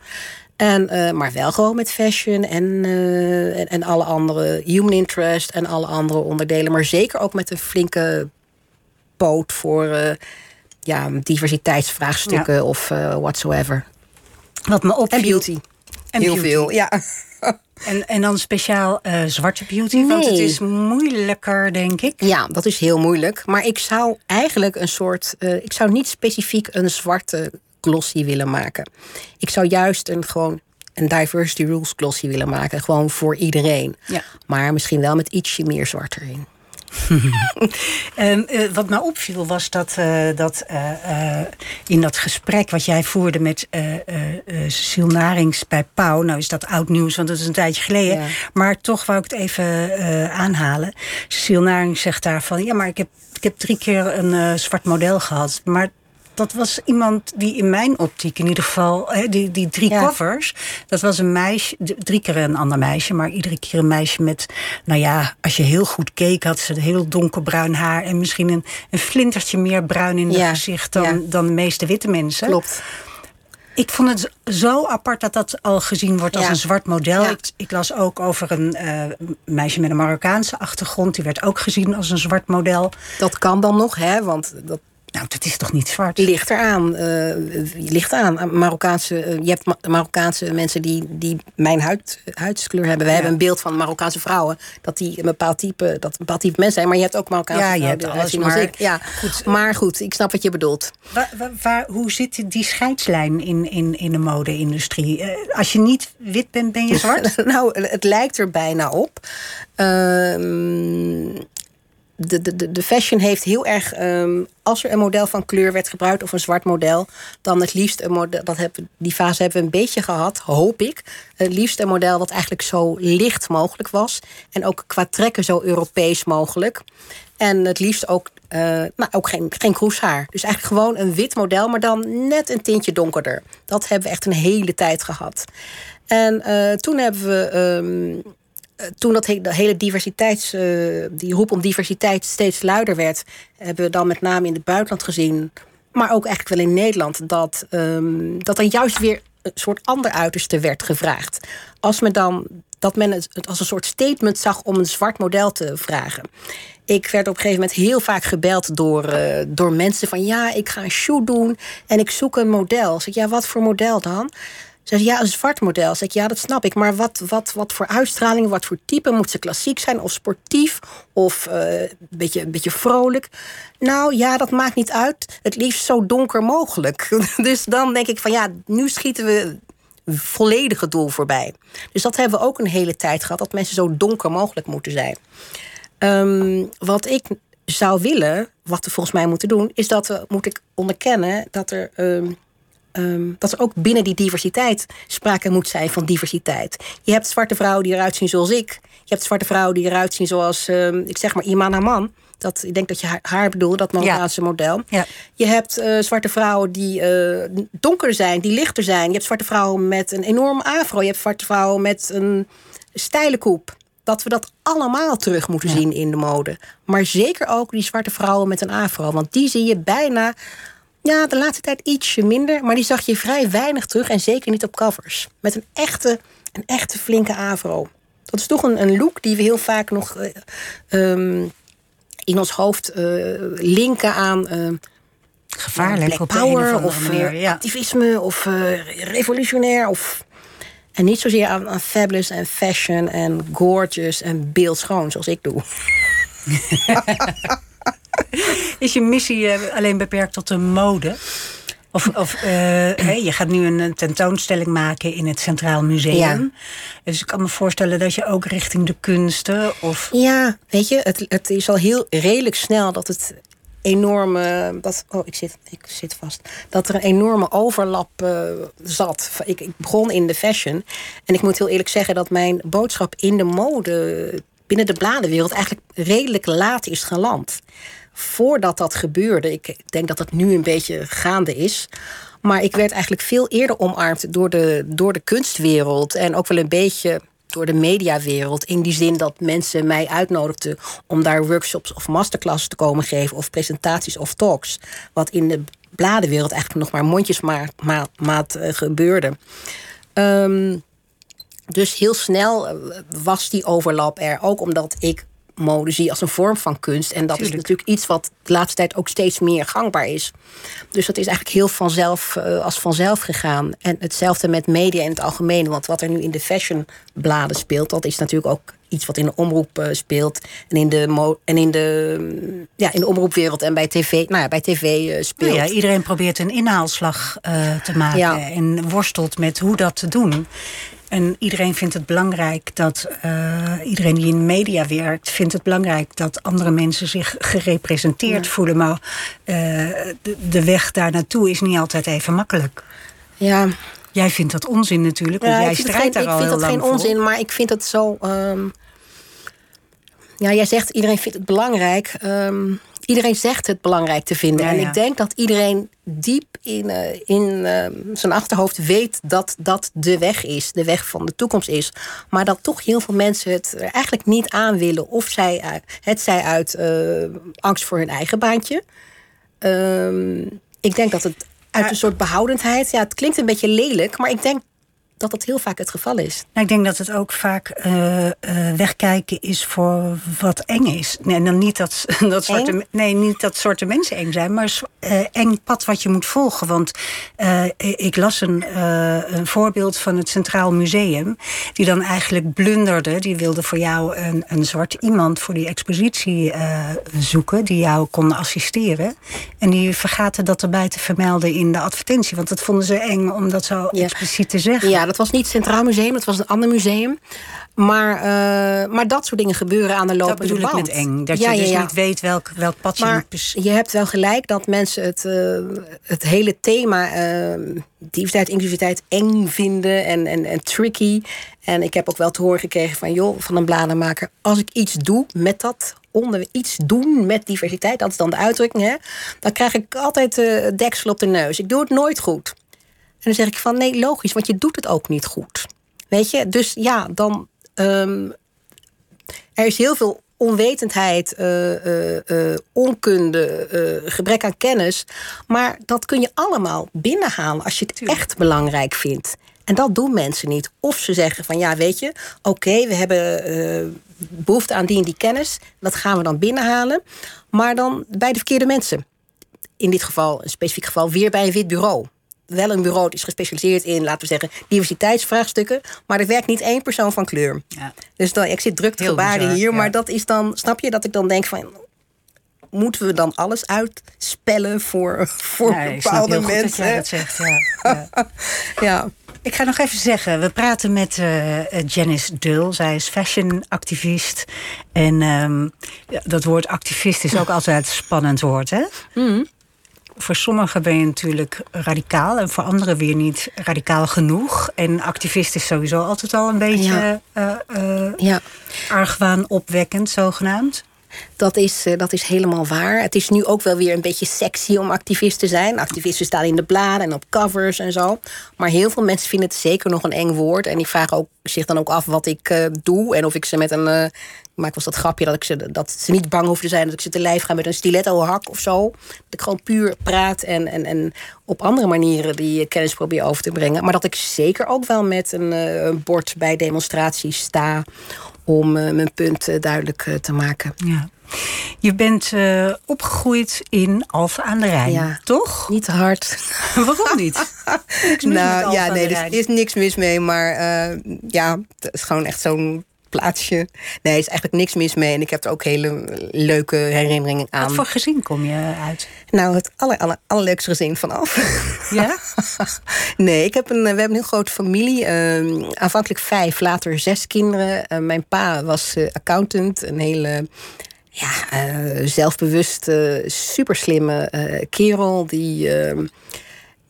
En, eh, maar wel gewoon met fashion en, eh, en, en alle andere human interest en alle andere onderdelen. Maar zeker ook met een flinke poot voor eh, ja, diversiteitsvraagstukken of eh, whatsoever. Wat me En opviel. beauty. En Heel beauty. veel, ja. En, en dan speciaal eh, zwarte beauty, want het is moeilijker, denk ik. Ja, dat is heel moeilijk. Maar ik zou eigenlijk een soort. eh, ik zou niet specifiek een zwarte glossy willen maken. Ik zou juist een gewoon een diversity rules glossy willen maken. Gewoon voor iedereen. Ja. Maar misschien wel met ietsje meer zwart erin. En, eh, wat mij opviel was dat, eh, dat eh, in dat gesprek wat jij voerde met Cecile Narings bij Pauw... nou is dat oud nieuws, want dat is een tijdje geleden... Ja. maar toch wou ik het even aanhalen. Cecile Narings zegt daarvan... ja, maar ik heb, ik heb drie keer een zwart model gehad... maar dat was iemand die in mijn optiek in ieder geval... Hè, die, die drie Ja. covers, dat was een meisje... drie keer een ander meisje, maar iedere keer een meisje met... nou ja, als je heel goed keek, had ze heel donkerbruin haar... en misschien een, een flintertje meer bruin in het Ja, gezicht... Dan, ja. dan de meeste witte mensen. Klopt. Ik vond het zo apart dat dat al gezien wordt als Ja. een zwart model. Ja. Ik, ik las ook over een eh, meisje met een Marokkaanse achtergrond. Die werd ook gezien als een zwart model. Dat kan dan nog, hè? Want dat Nou, dat is toch niet zwart? ligt eraan. eh ligt aan. Marokkaanse, eh, je hebt Ma- Marokkaanse mensen die, die mijn huid, huidskleur hebben. We hebben een beeld van Marokkaanse vrouwen. Dat die een bepaald type, dat een bepaald type mensen zijn. Maar je hebt ook Marokkaanse Ja, je hebt alles, maar ik. Ja. maar goed, ik snap wat je bedoelt. Waar, hoe zit die scheidslijn in, in, in de mode-industrie? Eh, als je niet wit bent, ben je zwart? nou, het lijkt er bijna op. Ehm, de, de, de- fashion heeft heel erg. ehm, als er een model van kleur werd gebruikt of een zwart model, dan het liefst een model. Dat hebben, die fase hebben we een beetje gehad, hoop ik. Het liefst een model wat eigenlijk zo licht mogelijk was. En ook qua trekken zo Europees mogelijk. En het liefst ook, eh, nou, ook geen, geen kroeshaar. Dus eigenlijk gewoon een wit model, maar dan net een tintje donkerder. Dat hebben we echt een hele tijd gehad. En eh, toen hebben we. ehm, eh, toen dat he- hele diversiteits, eh, die roep om diversiteit steeds luider werd, hebben we dan met name in het buitenland gezien, maar ook eigenlijk wel in Nederland, dat, ehm, dat er juist weer een soort ander uiterste werd gevraagd. Als men dan dat men het als een soort statement zag om een zwart model te vragen. Ik werd op een gegeven moment heel vaak gebeld door, eh, door mensen van ja, ik ga een shoot doen en ik zoek een model. Zeg ja, wat voor model dan? Ze zei, ja, een zwart model. Zeg ik, ja, dat snap ik. Maar wat, wat, wat voor uitstraling, wat voor type? Moet ze klassiek zijn of sportief? Of eh, een, beetje, een beetje vrolijk? Nou ja, dat maakt niet uit. Het liefst zo donker mogelijk. dus dan denk ik van ja, nu schieten we volledige doel voorbij. Dus dat hebben we ook een hele tijd gehad. Dat mensen zo donker mogelijk moeten zijn. Ehm, wat ik zou willen, wat we volgens mij moeten doen, is dat we moeten onderkennen dat er ehm, ehm, dat er ook binnen die diversiteit sprake moet zijn van diversiteit. Je hebt zwarte vrouwen die eruit zien zoals ik. Je hebt zwarte vrouwen die eruit zien zoals, ehm, ik zeg maar, Iman Haman. Dat, ik denk dat je haar, haar bedoelt, dat Marokkaanse model. Ja. Je hebt eh, zwarte vrouwen die uh, donker zijn, die lichter zijn. Je hebt zwarte vrouwen met een enorme afro. Je hebt zwarte vrouwen met een steile koep. Dat we dat allemaal terug moeten zien in de mode. Maar zeker ook die zwarte vrouwen met een afro. Want die zie je bijna, ja, de laatste tijd ietsje minder. Maar die zag je vrij weinig terug en zeker niet op covers. Met een echte, een echte flinke afro. Dat is toch een, een look die we heel vaak nog uh, um, in ons hoofd uh, linken aan. Uh, Gevaarlijk op power of, of manier, ja. activisme of revolutionair. Of, en niet zozeer aan, aan fabulous en fashion en gorgeous en beeldschoon zoals ik doe. Is je missie uh, alleen beperkt tot de mode? Of, of uh, hey, je gaat nu een tentoonstelling maken in het Centraal Museum. Ja. Dus ik kan me voorstellen dat je ook richting de kunsten of. Ja, weet je, het, het is al heel redelijk snel dat het enorme. Dat, oh, ik zit, ik zit vast. Dat er een enorme overlap uh, zat. Ik, ik begon in de fashion. En ik moet heel eerlijk zeggen dat mijn boodschap in de mode. binnen de bladenwereld eigenlijk redelijk laat is geland voordat dat gebeurde, ik denk dat dat nu een beetje gaande is. Maar ik werd eigenlijk veel eerder omarmd door de, door de kunstwereld. En ook wel een beetje door de mediawereld. In die zin dat mensen mij uitnodigden om daar workshops of masterclasses te komen geven. Of presentaties of talks. Wat in de bladenwereld eigenlijk nog maar mondjesmaat ma maat, uh, gebeurde. Um, dus heel snel was die overlap er. Ook omdat ik mode zie als een vorm van kunst. En dat Tuurlijk. is natuurlijk iets wat de laatste tijd ook steeds meer gangbaar is. Dus dat is eigenlijk heel vanzelf uh, als vanzelf gegaan. En hetzelfde met media in het algemeen. Want wat er nu in de fashionbladen speelt, dat is natuurlijk ook iets wat in de omroep uh, speelt. En in de, mo en in de, ja, in de omroepwereld en bij tv, nou ja, bij tv uh, speelt. Nou ja, iedereen probeert een inhaalslag te maken. Ja. En worstelt met hoe dat te doen. En iedereen vindt het belangrijk dat uh, iedereen die in de media werkt, vindt het belangrijk dat andere mensen zich gerepresenteerd ja. voelen. Maar uh, de, de, weg daar naartoe is niet altijd even makkelijk. Ja. Jij vindt dat onzin natuurlijk, want ja, jij ik strijdt daar ik al vind heel dat lang geen voor. onzin, maar ik vind het zo. Um, ja, jij zegt iedereen vindt het belangrijk. Um, iedereen zegt het belangrijk te vinden. Ja, en ja. ik denk dat iedereen diep in, uh, in uh, zijn achterhoofd weet dat dat de weg is, de weg van de toekomst is. Maar dat toch heel veel mensen het eigenlijk niet aan willen. Of zij, het zij uit angst voor hun eigen baantje. Um, ik denk dat het uit een soort behoudendheid. Ja, het klinkt een beetje lelijk, maar ik denk dat dat heel vaak het geval is. Nou, ik denk dat het ook vaak uh, uh, wegkijken is voor wat eng is. Nee, dan niet dat, dat soorten, nee, niet dat soorten mensen eng zijn, maar uh, eng pad wat je moet volgen. Want ik las een, een voorbeeld van het Centraal Museum, die dan eigenlijk blunderde. Die wilde voor jou een, een zwart iemand voor die expositie zoeken, die jou kon assisteren. En die vergaten dat erbij te vermelden in de advertentie, want dat vonden ze eng om dat zo ja. expliciet te zeggen. Ja, dat was niet het Centraal Museum, dat was een ander museum. Maar, uh, maar dat soort dingen gebeuren aan de lopende dat bedoel band. ik met eng. Dat ja, je dus ja, niet weet welk, welk pad maar je moet je hebt wel gelijk dat mensen het, uh, het hele thema uh, diversiteit, inclusiviteit eng vinden en, en, en tricky. En ik heb ook wel te horen gekregen van joh, van een bladenmaker, als ik iets doe met dat onder iets doen met diversiteit, dat is dan de uitdrukking, hè, dan krijg ik altijd uh, deksel op de neus. Ik doe het nooit goed. En dan zeg ik van nee, logisch, want je doet het ook niet goed. Weet je, dus ja, dan. Um, er is heel veel onwetendheid, uh, uh, uh, onkunde, gebrek aan kennis. Maar dat kun je allemaal binnenhalen als je het Tuurlijk. echt belangrijk vindt. En dat doen mensen niet. Of ze zeggen van ja, weet je, oké, okay, we hebben behoefte aan die en die kennis. Dat gaan we dan binnenhalen. Maar dan bij de verkeerde mensen. In dit geval, een specifiek geval, weer bij een wit bureau wel een bureau dat is gespecialiseerd in, laten we zeggen, diversiteitsvraagstukken. Maar er werkt niet één persoon van kleur. Ja. Dus dan, ik zit druk te gebaren hier, ja. maar dat is dan, snap je, dat ik dan denk van. Moeten we dan alles uitspellen voor, voor ja, bepaalde mensen? Dat jij dat zegt, ja. ja. ja. Ik ga nog even zeggen, we praten met uh, Janice Dull. Zij is fashionactivist. En um, ja, dat woord activist is ook altijd een spannend woord, hè? Mm. Voor sommigen ben je natuurlijk radicaal en voor anderen weer niet radicaal genoeg. En activist is sowieso altijd al een beetje Ja. eh, eh, Ja. argwaan opwekkend, zogenaamd. Dat is, eh, dat is helemaal waar. Het is nu ook wel weer een beetje sexy om activist te zijn. Activisten staan in de bladen en op covers en zo. Maar heel veel mensen vinden het zeker nog een eng woord. En die vragen ook, zich dan ook af wat ik eh, doe. En of ik ze met een. eh, maak wel eens dat grapje dat, ik ze, dat ze niet bang hoeven te zijn. Dat ik ze te lijf ga met een stiletto hak of zo. Dat ik gewoon puur praat en, en, en op andere manieren die kennis probeer over te brengen. Maar dat ik zeker ook wel met een, eh, een bord bij demonstraties sta. Om eh, mijn punt eh, duidelijk eh, te maken. Ja. Je bent opgegroeid in Alphen aan de Rijn, Ja. toch? Niet te hard. Waarom niet? Nou ja, nee, er is niks mis mee. Maar ja, het is gewoon echt zo'n plaatsje. Nee, er is eigenlijk niks mis mee. En ik heb er ook hele leuke herinneringen aan. Wat voor gezin kom je uit? Nou, het aller, aller, allerleukste gezin vanaf. Ja? nee, ik heb een, we hebben een heel grote familie. eh, aanvankelijk vijf, later zes kinderen. Eh, mijn pa was eh, accountant. Een hele ja, eh, zelfbewuste, superslimme eh kerel... die eh,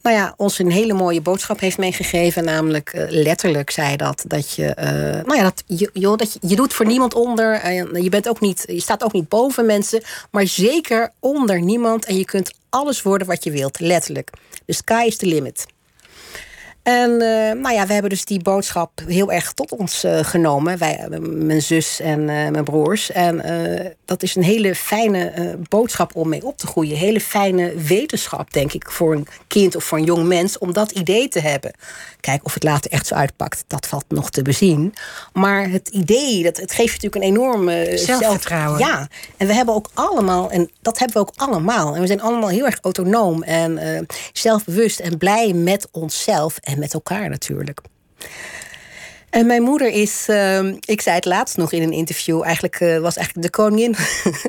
nou ja, ons een hele mooie boodschap heeft meegegeven. Namelijk eh, letterlijk zei dat, dat je... eh, nou ja, dat, je, joh, dat je, je doet voor niemand onder. En je, bent ook niet, je staat ook niet boven mensen. Maar zeker onder niemand. En je kunt alles worden wat je wilt, letterlijk. The sky is the limit. En eh, nou ja, we hebben dus die boodschap heel erg tot ons eh, genomen. Wij, eh, mijn zus en mijn broers. En dat is een hele fijne boodschap om mee op te groeien. Hele fijne wetenschap, denk ik, voor een kind of voor een jong mens. Om dat idee te hebben. Kijk, of het later echt zo uitpakt, dat valt nog te bezien. Maar het idee, dat, het geeft je natuurlijk een enorme Zelfvertrouwen. Zelf, ja, en we hebben ook allemaal, en dat hebben we ook allemaal. En we zijn allemaal heel erg autonoom en zelfbewust en blij met onszelf en met elkaar natuurlijk. En mijn moeder is, eh, ik zei het laatst nog in een interview, eigenlijk eh, was eigenlijk de koningin,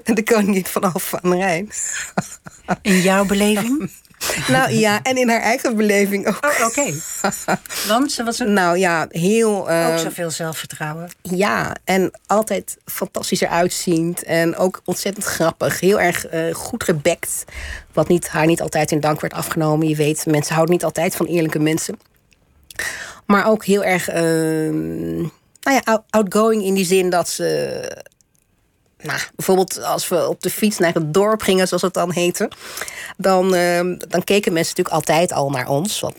de koningin van Alphen aan de Rijn. In jouw beleving? nou ja, en in haar eigen beleving ook. Oh, oké. Want ze was een, Nou ja, heel. eh, ook zoveel zelfvertrouwen. Ja, en altijd fantastisch eruit ziend. En ook ontzettend grappig. Heel erg eh, goed gebekt. Wat niet, haar niet altijd in dank werd afgenomen. Je weet, mensen houden niet altijd van eerlijke mensen. Maar ook heel erg eh, nou ja, out- outgoing in die zin dat ze... Nou, bijvoorbeeld als we op de fiets naar het dorp gingen, zoals het dan heette. Dan, eh, dan keken mensen natuurlijk altijd al naar ons. Want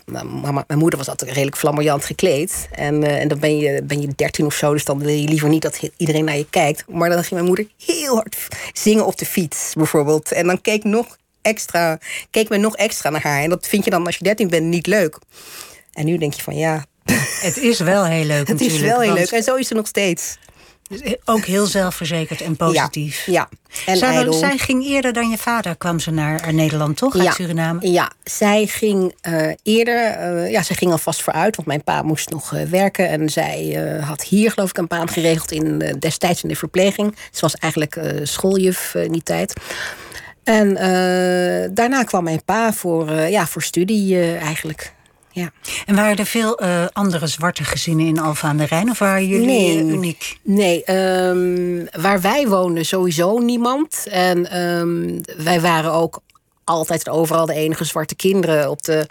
mijn moeder was altijd redelijk flamboyant gekleed. En, eh, en dan ben je, ben je dertien of zo, dus dan wil je liever niet dat iedereen naar je kijkt. Maar dan ging mijn moeder heel hard zingen op de fiets, bijvoorbeeld. En dan keek, nog extra, keek men nog extra naar haar. En dat vind je dan als je dertien bent niet leuk. En nu denk je van ja, Het is wel heel leuk het natuurlijk. is wel heel leuk. En zo is ze nog steeds. Ook heel zelfverzekerd en positief. Ja, ja. en zij, ijdel. zij ging eerder dan je vader, kwam ze naar Nederland, toch? Uit Suriname? Ja, zij ging eh, eerder, eh, ja, zij ging alvast vooruit, want mijn pa moest nog eh, werken. En zij had hier, geloof ik, een baan geregeld in, destijds in de verpleging. Ze was eigenlijk schooljuf in die tijd. En daarna kwam mijn pa voor, ja, voor studie eigenlijk. Ja. En waren er veel eh, andere zwarte gezinnen in Alphen aan de Rijn? Of waren jullie Nee. eh, uniek? Nee, ehm, waar wij woonden sowieso niemand. En ehm, wij waren ook altijd en overal de enige zwarte kinderen op de...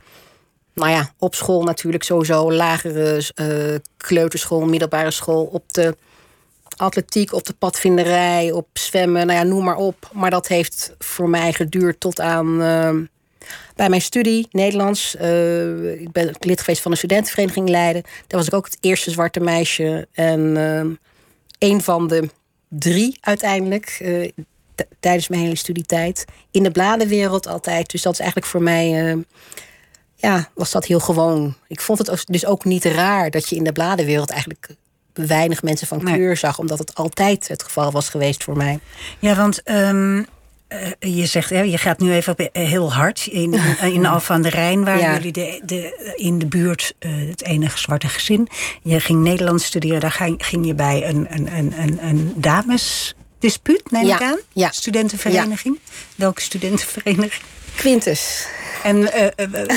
Nou ja, op school natuurlijk sowieso. Lagere eh, kleuterschool, middelbare school. Op de atletiek, op de padvinderij, op zwemmen. Nou ja, noem maar op. Maar dat heeft voor mij geduurd tot aan... ehm, bij mijn studie Nederlands. eh, ik ben lid geweest van een studentenvereniging in Leiden. Daar was ik ook het eerste zwarte meisje. En ehm, een van de drie uiteindelijk. eh, tijdens mijn hele studietijd. In de bladenwereld altijd. Dus dat is eigenlijk voor mij. eh, ja, was dat heel gewoon. Ik vond het dus ook niet raar dat je in de bladenwereld eigenlijk weinig mensen van Nee. kleur zag, omdat het altijd het geval was geweest voor mij. Ja, want ehm, eh, je zegt, hè, je gaat nu even op, eh, heel hard. In, in, Alphen aan de Rijn Ja. jullie de, de, in de buurt eh, het enige zwarte gezin. Je ging Nederlands studeren, daar ging, ging je bij een, een, een, een, een damesdispuut, neem Ja, ik aan? ja. Studentenvereniging. Welke studentenvereniging? Quintus. En eh, eh, eh,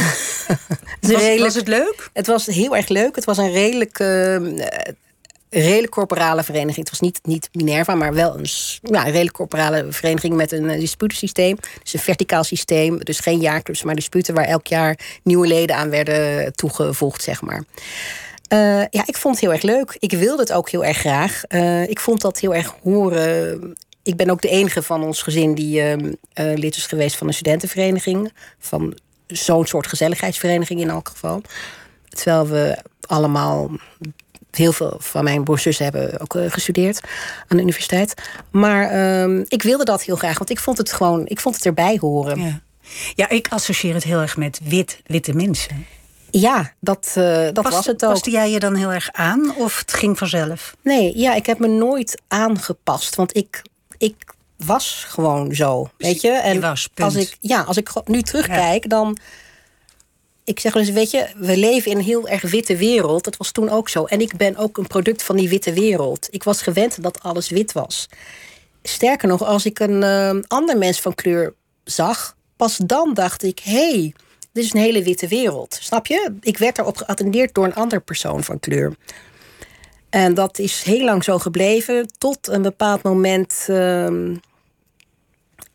was, redelijk- was het leuk? Het was heel erg leuk. Het was een redelijk. eh, redelijk corporale vereniging. Het was niet, niet Minerva, maar wel een, ja, redelijk corporale vereniging met een uh, disputensysteem. Dus een verticaal systeem. Dus geen jaarclubs, maar disputen waar elk jaar nieuwe leden aan werden toegevoegd, zeg maar. Uh, ja, ik vond het heel erg leuk. Ik wilde het ook heel erg graag. Uh, ik vond dat heel erg horen. Ik ben ook de enige van ons gezin die uh, lid is geweest van een studentenvereniging. Van zo'n soort gezelligheidsvereniging in elk geval. Terwijl we allemaal heel veel van mijn broers hebben ook uh, gestudeerd aan de universiteit. Maar uh, ik wilde dat heel graag, want ik vond het gewoon, ik vond het erbij horen. Ja, ja ik associeer het heel erg met wit, witte mensen. Ja, dat, uh, dat Past, was het ook. Paste jij je dan heel erg aan of het ging vanzelf? Nee, ja, ik heb me nooit aangepast. Want ik, ik was gewoon zo, weet je. En je was, als ik, ja, als ik nu terugkijk, ja. dan ik zeg eens, weet je, we leven in een heel erg witte wereld. Dat was toen ook zo. En ik ben ook een product van die witte wereld. Ik was gewend dat alles wit was. Sterker nog, als ik een uh, ander mens van kleur zag, pas dan dacht ik: hé, hey, dit is een hele witte wereld. Snap je? Ik werd daarop geattendeerd door een ander persoon van kleur. En dat is heel lang zo gebleven, tot een bepaald moment uh,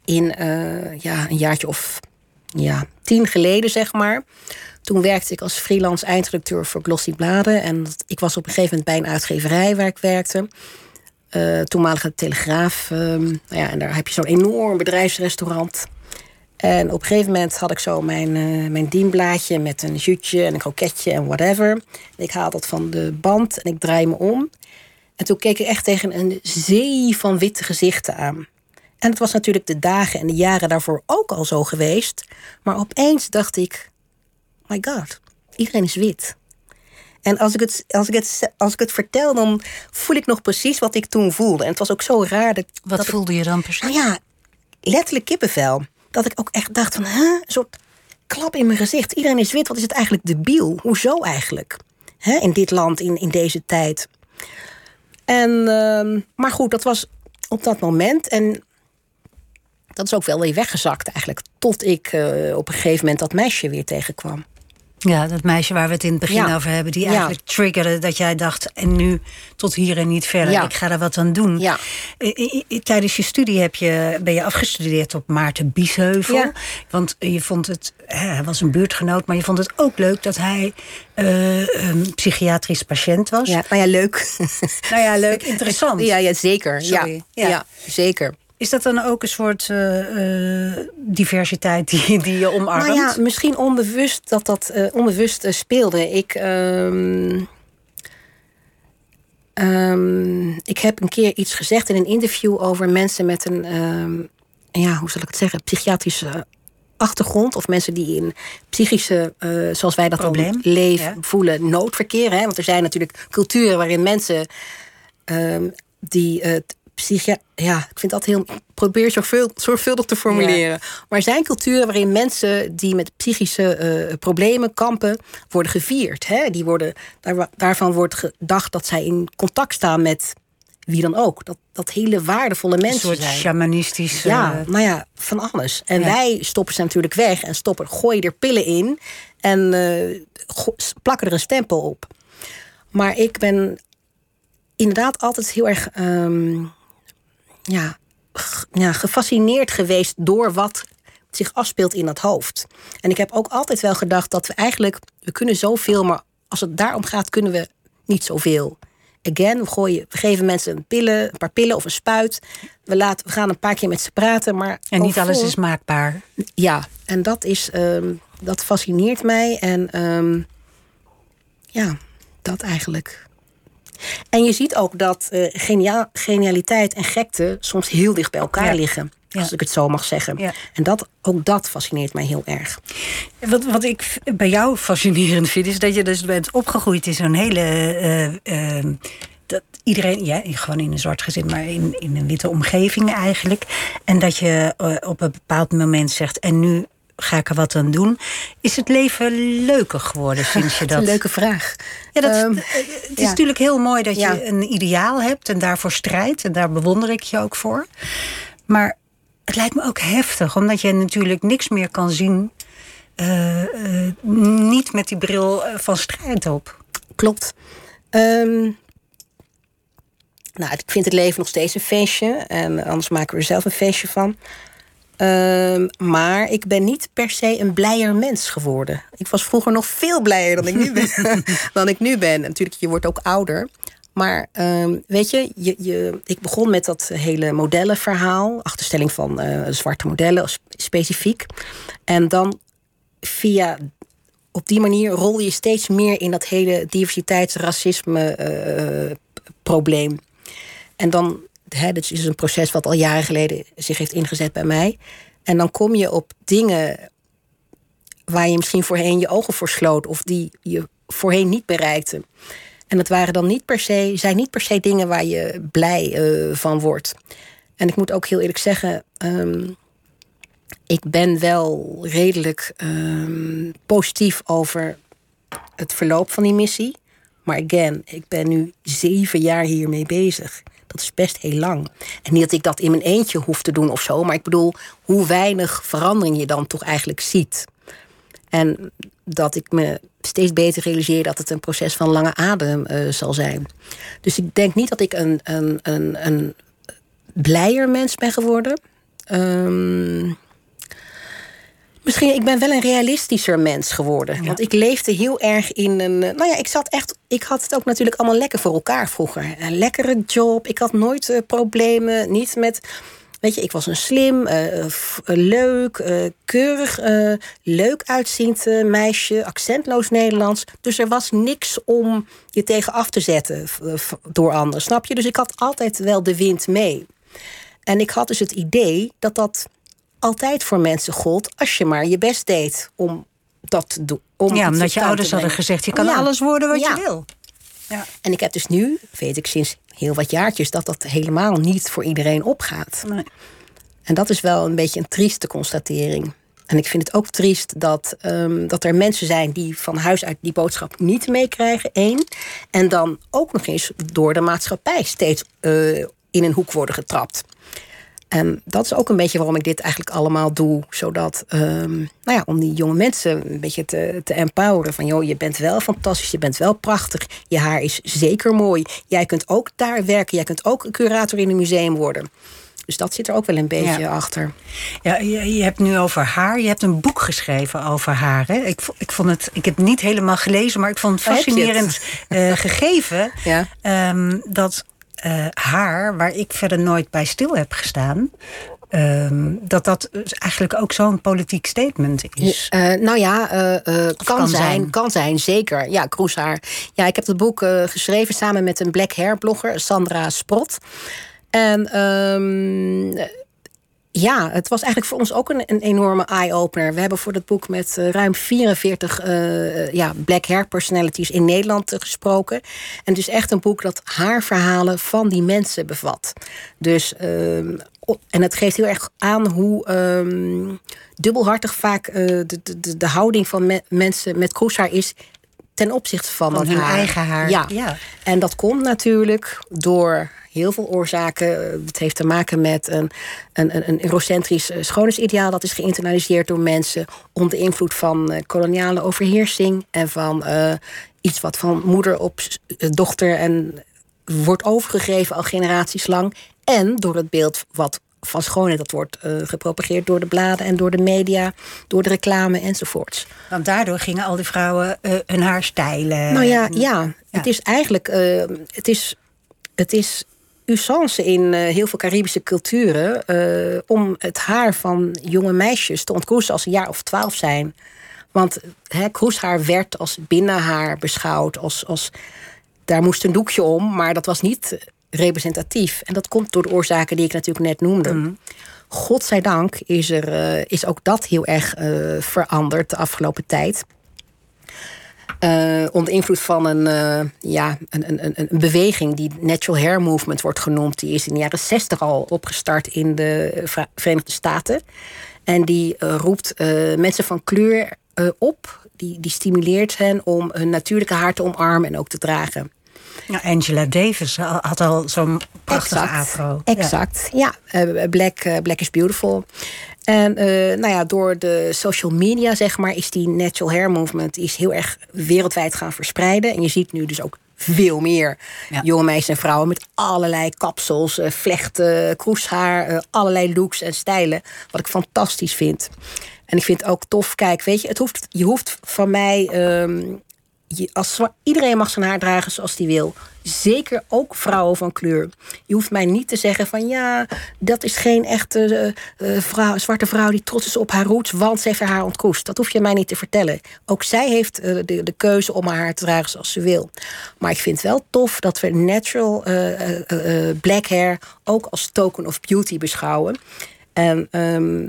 in uh, ja, een jaartje of ja, tien geleden, zeg maar. Toen werkte ik als freelance eindredacteur voor Glossy Bladen. En ik was op een gegeven moment bij een uitgeverij waar ik werkte. Uh, toenmalige Telegraaf. Uh, nou ja, en daar heb je zo'n enorm bedrijfsrestaurant. En op een gegeven moment had ik zo mijn, uh, mijn dienblaadje met een jutje en een kroketje en whatever. Ik haal dat van de band en ik draai me om. En toen keek ik echt tegen een zee van witte gezichten aan. En het was natuurlijk de dagen en de jaren daarvoor ook al zo geweest. Maar opeens dacht ik: my god, iedereen is wit. En als ik, het, als, ik het, als ik het vertel, dan voel ik nog precies wat ik toen voelde. En het was ook zo raar. Dat, wat dat voelde ik, je dan precies? Nou ja, letterlijk kippenvel. Dat ik ook echt dacht van, huh? een soort klap in mijn gezicht. Iedereen is wit, wat is het eigenlijk debiel? Hoezo eigenlijk? Hè? In dit land, in, in deze tijd. En, uh, maar goed, dat was op dat moment. En dat is ook wel weer weggezakt eigenlijk. Tot ik uh, op een gegeven moment dat meisje weer tegenkwam. Ja, dat meisje waar we het in het begin ja. over hebben, die eigenlijk triggerde dat jij dacht: en nu tot hier en niet verder. Ja. Ik ga daar wat aan doen. Ja. Tijdens je studie heb je, ben je afgestudeerd op Maarten Biesheuvel. Want je vond het, hij was een buurtgenoot, maar je vond het ook leuk dat hij uh, een psychiatrisch patiënt was. Ja, nou ja, leuk. Nou ja, leuk, interessant. Ja, ja zeker. Ja, ja. zeker. Is dat dan ook een soort uh, uh, diversiteit die, die je omarmt? Nou ja, misschien onbewust dat dat uh, onbewust speelde. Ik, um, um, ik heb een keer iets gezegd in een interview over mensen met een, um, ja, hoe zal ik het zeggen, psychiatrische achtergrond. Of mensen die in psychische, zoals wij dat Probleem. dan leven, ja. voelen, noodverkeer. Hè? Want er zijn natuurlijk culturen waarin mensen die psychia ja, ik vind dat heel. Probeer zoveel, zorgvuldig te formuleren. Ja. Maar er zijn culturen waarin mensen die met psychische uh, problemen kampen, worden gevierd. Hè? Die worden, daar, daarvan wordt gedacht dat zij in contact staan met wie dan ook. Dat, dat hele waardevolle mensen Een soort zijn. shamanistisch. Ja, nou ja, van alles. En ja. wij stoppen ze natuurlijk weg en stoppen, gooien er pillen in en uh, plakken er een stempel op. Maar ik ben inderdaad altijd heel erg. Um, ja, ja, gefascineerd geweest door wat zich afspeelt in dat hoofd. En ik heb ook altijd wel gedacht dat we eigenlijk, we kunnen zoveel, maar als het daarom gaat, kunnen we niet zoveel. Again, we, gooien, we geven mensen een, pillen, een paar pillen of een spuit. We, laten, we gaan een paar keer met ze praten. Maar en niet alles is maakbaar. Ja, en dat, is, um, dat fascineert mij. En um, ja, dat eigenlijk. En je ziet ook dat uh, geniaal, genialiteit en gekte soms heel dicht bij elkaar ja. liggen. Als ja. ik het zo mag zeggen. Ja. En dat, ook dat fascineert mij heel erg. Wat, wat ik bij jou fascinerend vind, is dat je dus bent opgegroeid in zo'n hele. Uh, uh, dat iedereen, ja, gewoon in een zwart gezin, maar in, in een witte omgeving eigenlijk. En dat je op een bepaald moment zegt: en nu ga ik er wat aan doen. Is het leven leuker geworden sinds je dat... een leuke vraag. Ja, dat, um, het is ja. natuurlijk heel mooi dat ja. je een ideaal hebt en daarvoor strijdt. En daar bewonder ik je ook voor. Maar het lijkt me ook heftig, omdat je natuurlijk niks meer kan zien... Uh, uh, niet met die bril van strijd op. Klopt. Um, Nou, ik vind het leven nog steeds een feestje. En anders maken we er zelf een feestje van. Ehm, maar ik ben niet per se een blijer mens geworden. Ik was vroeger nog veel blijer dan ik nu ben. dan ik nu ben. natuurlijk, je wordt ook ouder. Maar ehm, weet je, je, je, ik begon met dat hele modellenverhaal. Achterstelling van eh, zwarte modellen specifiek. En dan via op die manier rol je steeds meer in dat hele diversiteits, racisme uh, probleem. En dan, dit is een proces wat al jaren geleden zich heeft ingezet bij mij. En dan kom je op dingen waar je misschien voorheen je ogen voor sloot, of die je voorheen niet bereikte. En dat waren dan niet per se, zijn niet per se dingen waar je blij uh, van wordt. En ik moet ook heel eerlijk zeggen, um, ik ben wel redelijk um, positief over het verloop van die missie. Maar again, ik ben nu zeven jaar hiermee bezig. Dat is best heel lang. En niet dat ik dat in mijn eentje hoef te doen of zo, maar ik bedoel hoe weinig verandering je dan toch eigenlijk ziet. En dat ik me steeds beter realiseer dat het een proces van lange adem uh, zal zijn. Dus ik denk niet dat ik een, een, een, een blijer mens ben geworden. Um, Misschien, ik ben wel een realistischer mens geworden. Want ik leefde heel erg in een. Eh, nou ja, ik zat echt. Ik had het ook natuurlijk allemaal lekker voor elkaar vroeger. Een lekkere job. Ik had nooit uh, problemen. Niet met. Weet je, ik was een slim, uh, leuk, uh, keurig, leuk uitziend meisje, accentloos Nederlands. Dus er was niks om je tegen af te zetten door anderen, snap je? Dus ik had altijd wel de wind mee. En ik had dus het idee dat dat altijd voor mensen gold als je maar je best deed om dat te doen. Om ja, omdat je ouders hadden gezegd: je kan alles worden wat je wil. Ja. En ik heb dus nu, weet ik sinds heel wat jaartjes, dat dat helemaal niet voor iedereen opgaat. Nee. En dat is wel een beetje een trieste constatering. En ik vind het ook triest dat, um, dat er mensen zijn die van huis uit die boodschap niet meekrijgen. één. En dan ook nog eens door de maatschappij steeds uh, in een hoek worden getrapt. En dat is ook een beetje waarom ik dit eigenlijk allemaal doe. Zodat, um, nou ja, om die jonge mensen een beetje te, te empoweren. Van, joh, je bent wel fantastisch, je bent wel prachtig. Je haar is zeker mooi. Jij kunt ook daar werken. Jij kunt ook een curator in een museum worden. Dus dat zit er ook wel een beetje achter. Ja, je, je, hebt nu over haar. Je hebt een boek geschreven over haar. Hè? Ik, ik, vond het, ik heb het niet helemaal gelezen, maar ik vond het fascinerend uh, gegeven. Ja. Um, dat uh, haar, waar ik verder nooit bij stil heb gestaan. Um, dat dat eigenlijk ook zo'n politiek statement is. Uh, nou ja, uh, kan, kan zijn, zijn, kan zijn, zeker. Ja, Kroeshaar. Ja, ik heb het boek geschreven samen met een black hair blogger, Sandra Sprot. En um, ja, het was eigenlijk voor ons ook een, een enorme eye-opener. We hebben voor dat boek met uh, ruim 44 uh, ja, black hair personalities in Nederland uh, gesproken. En het is echt een boek dat haar verhalen van die mensen bevat. Dus, ehm, en het geeft heel erg aan hoe um, dubbelhartig vaak de, de, de, houding van me mensen met kroeshaar is ten opzichte van, van hun haar. eigen haar. Ja. ja. En dat komt natuurlijk door heel veel oorzaken. Het heeft te maken met een, een, een eurocentrisch eh, schoonheidsideaal dat is geïnternaliseerd door mensen onder invloed van eh, koloniale overheersing en van uh, iets wat van moeder op dochter en wordt overgegeven al generaties lang. En door het beeld wat van schoonheid dat wordt uh, gepropageerd door de bladen en door de media, door de reclame enzovoorts. Want daardoor gingen al die vrouwen uh, hun haar stijlen. Nou ja, ja, ja. het is eigenlijk uh, het is, het is usance in heel veel Caribische culturen om het haar van jonge meisjes te ontkroesten als ze een jaar of twaalf zijn. Want hè, kroeshaar werd als binnenhaar beschouwd. Als, als, daar moest een doekje om, maar dat was niet representatief. En dat komt door de oorzaken die ik natuurlijk net noemde. Mm. Godzijdank is, er, uh, is ook dat heel erg veranderd de afgelopen tijd. Uh, onder invloed van een, ja, een, een, een, beweging die Natural Hair Movement wordt genoemd. Die is in de jaren 60 al opgestart in de Verenigde Staten. En die roept mensen van kleur op. Die, die stimuleert hen om hun natuurlijke haar te omarmen en ook te dragen. Ja, Angela Davis had al zo'n prachtige exact, afro. Exact, ja. ja. Black, Black is Beautiful. En uh, nou ja, door de social media, zeg maar, is die natural hair movement is heel erg wereldwijd gaan verspreiden. En je ziet nu dus ook veel meer. Ja. Jonge meisjes en vrouwen met allerlei kapsels, eh, vlechten, kroeshaar, eh, allerlei looks en stijlen. Wat ik fantastisch vind. En ik vind het ook tof, kijk, weet je, het hoeft, je hoeft van mij. ehm, je, als, iedereen mag zijn haar dragen zoals hij wil. Zeker ook vrouwen van kleur. Je hoeft mij niet te zeggen van ja, dat is geen echte eh, eh, vrouw, zwarte vrouw die trots is op haar roots, want ze heeft haar ontkroest. Dat hoef je mij niet te vertellen. Ook zij heeft eh, de, de keuze om haar te dragen zoals ze wil. Maar ik vind wel tof dat we natural black hair ook als token of beauty beschouwen. En ehm,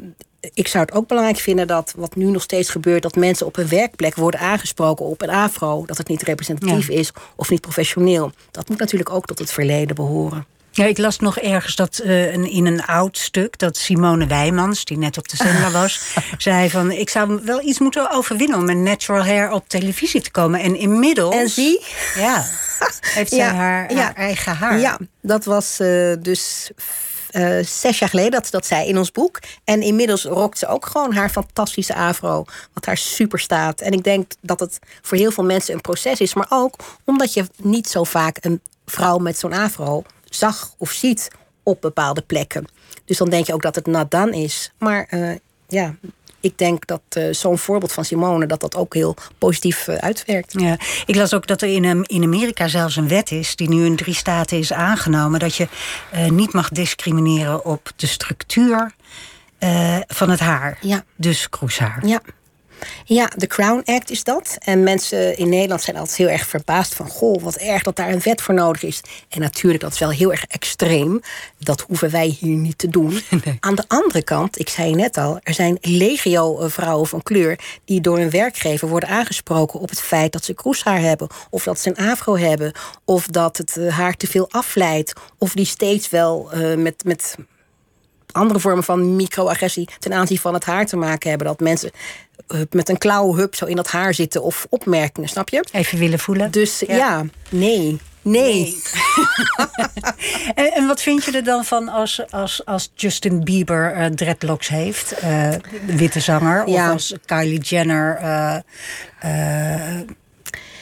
ik zou het ook belangrijk vinden dat wat nu nog steeds gebeurt, dat mensen op een werkplek worden aangesproken op een afro, dat het niet representatief is of niet professioneel. Dat moet natuurlijk ook tot het verleden behoren. Ja, ik las nog ergens dat eh, in een oud stuk dat Simone Wijmans, die net op de zender was, zei van ik zou wel iets moeten overwinnen om met natural hair op televisie te komen. En inmiddels. En zie, Ja, heeft zij Ja, haar, ja. haar eigen haar. Ja, dat was eh, dus eh, zes jaar geleden dat dat zei in ons boek. En inmiddels rokt ze ook gewoon haar fantastische afro. Wat haar super staat. En ik denk dat het voor heel veel mensen een proces is. Maar ook omdat je niet zo vaak een vrouw met zo'n afro zag of ziet op bepaalde plekken. Dus dan denk je ook dat het done is. Maar eh, ja, ik denk dat eh, zo'n voorbeeld van Simone... dat dat ook heel positief eh, uitwerkt. Ja, ik las ook dat er in, um, in Amerika zelfs een wet is, die nu in drie staten is aangenomen, dat je eh, niet mag discrimineren op de structuur van het haar. Ja. Dus kroeshaar. Ja. Ja, de Crown Act is dat. En mensen in Nederland zijn altijd heel erg verbaasd van... goh, wat erg dat daar een wet voor nodig is. En natuurlijk, dat is wel heel erg extreem. Dat hoeven wij hier niet te doen. Aan de andere kant, ik zei net al... er zijn legio vrouwen van kleur... die door hun werkgever worden aangesproken op het feit... dat ze kroeshaar hebben, of dat ze een afro hebben... of dat het eh, haar te veel afleidt... of die steeds wel eh, met... met andere vormen van microagressie ten aanzien van het haar te maken hebben. Dat mensen eh, met een klauwhup zo in dat haar zitten of opmerkingen, snap je? Even willen voelen. Dus ja, nee. Nee. En, en wat vind je er dan van als, als, als Justin Bieber eh, dreadlocks heeft, eh, de witte zanger, Ja. of als Kylie Jenner eh,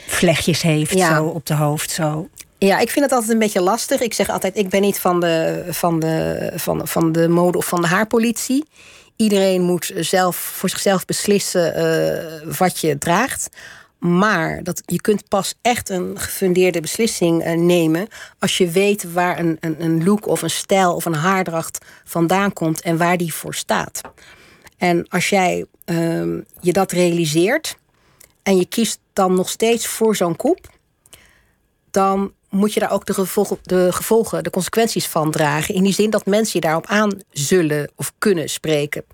vlechtjes heeft Ja. zo op de hoofd, zo. Ja, ik vind het altijd een beetje lastig. Ik zeg altijd, ik ben niet van de, van de, van, van de mode of van de haarpolitie. Iedereen moet zelf voor zichzelf beslissen eh, wat je draagt. Maar dat, je kunt pas echt een gefundeerde beslissing eh, nemen als je weet waar een, een, een look of een stijl of een haardracht vandaan komt en waar die voor staat. En als jij ehm, je dat realiseert en je kiest dan nog steeds voor zo'n koep, dan moet je daar ook de gevolgen, de gevolgen, de consequenties van dragen. In die zin dat mensen je daarop aan zullen of kunnen spreken.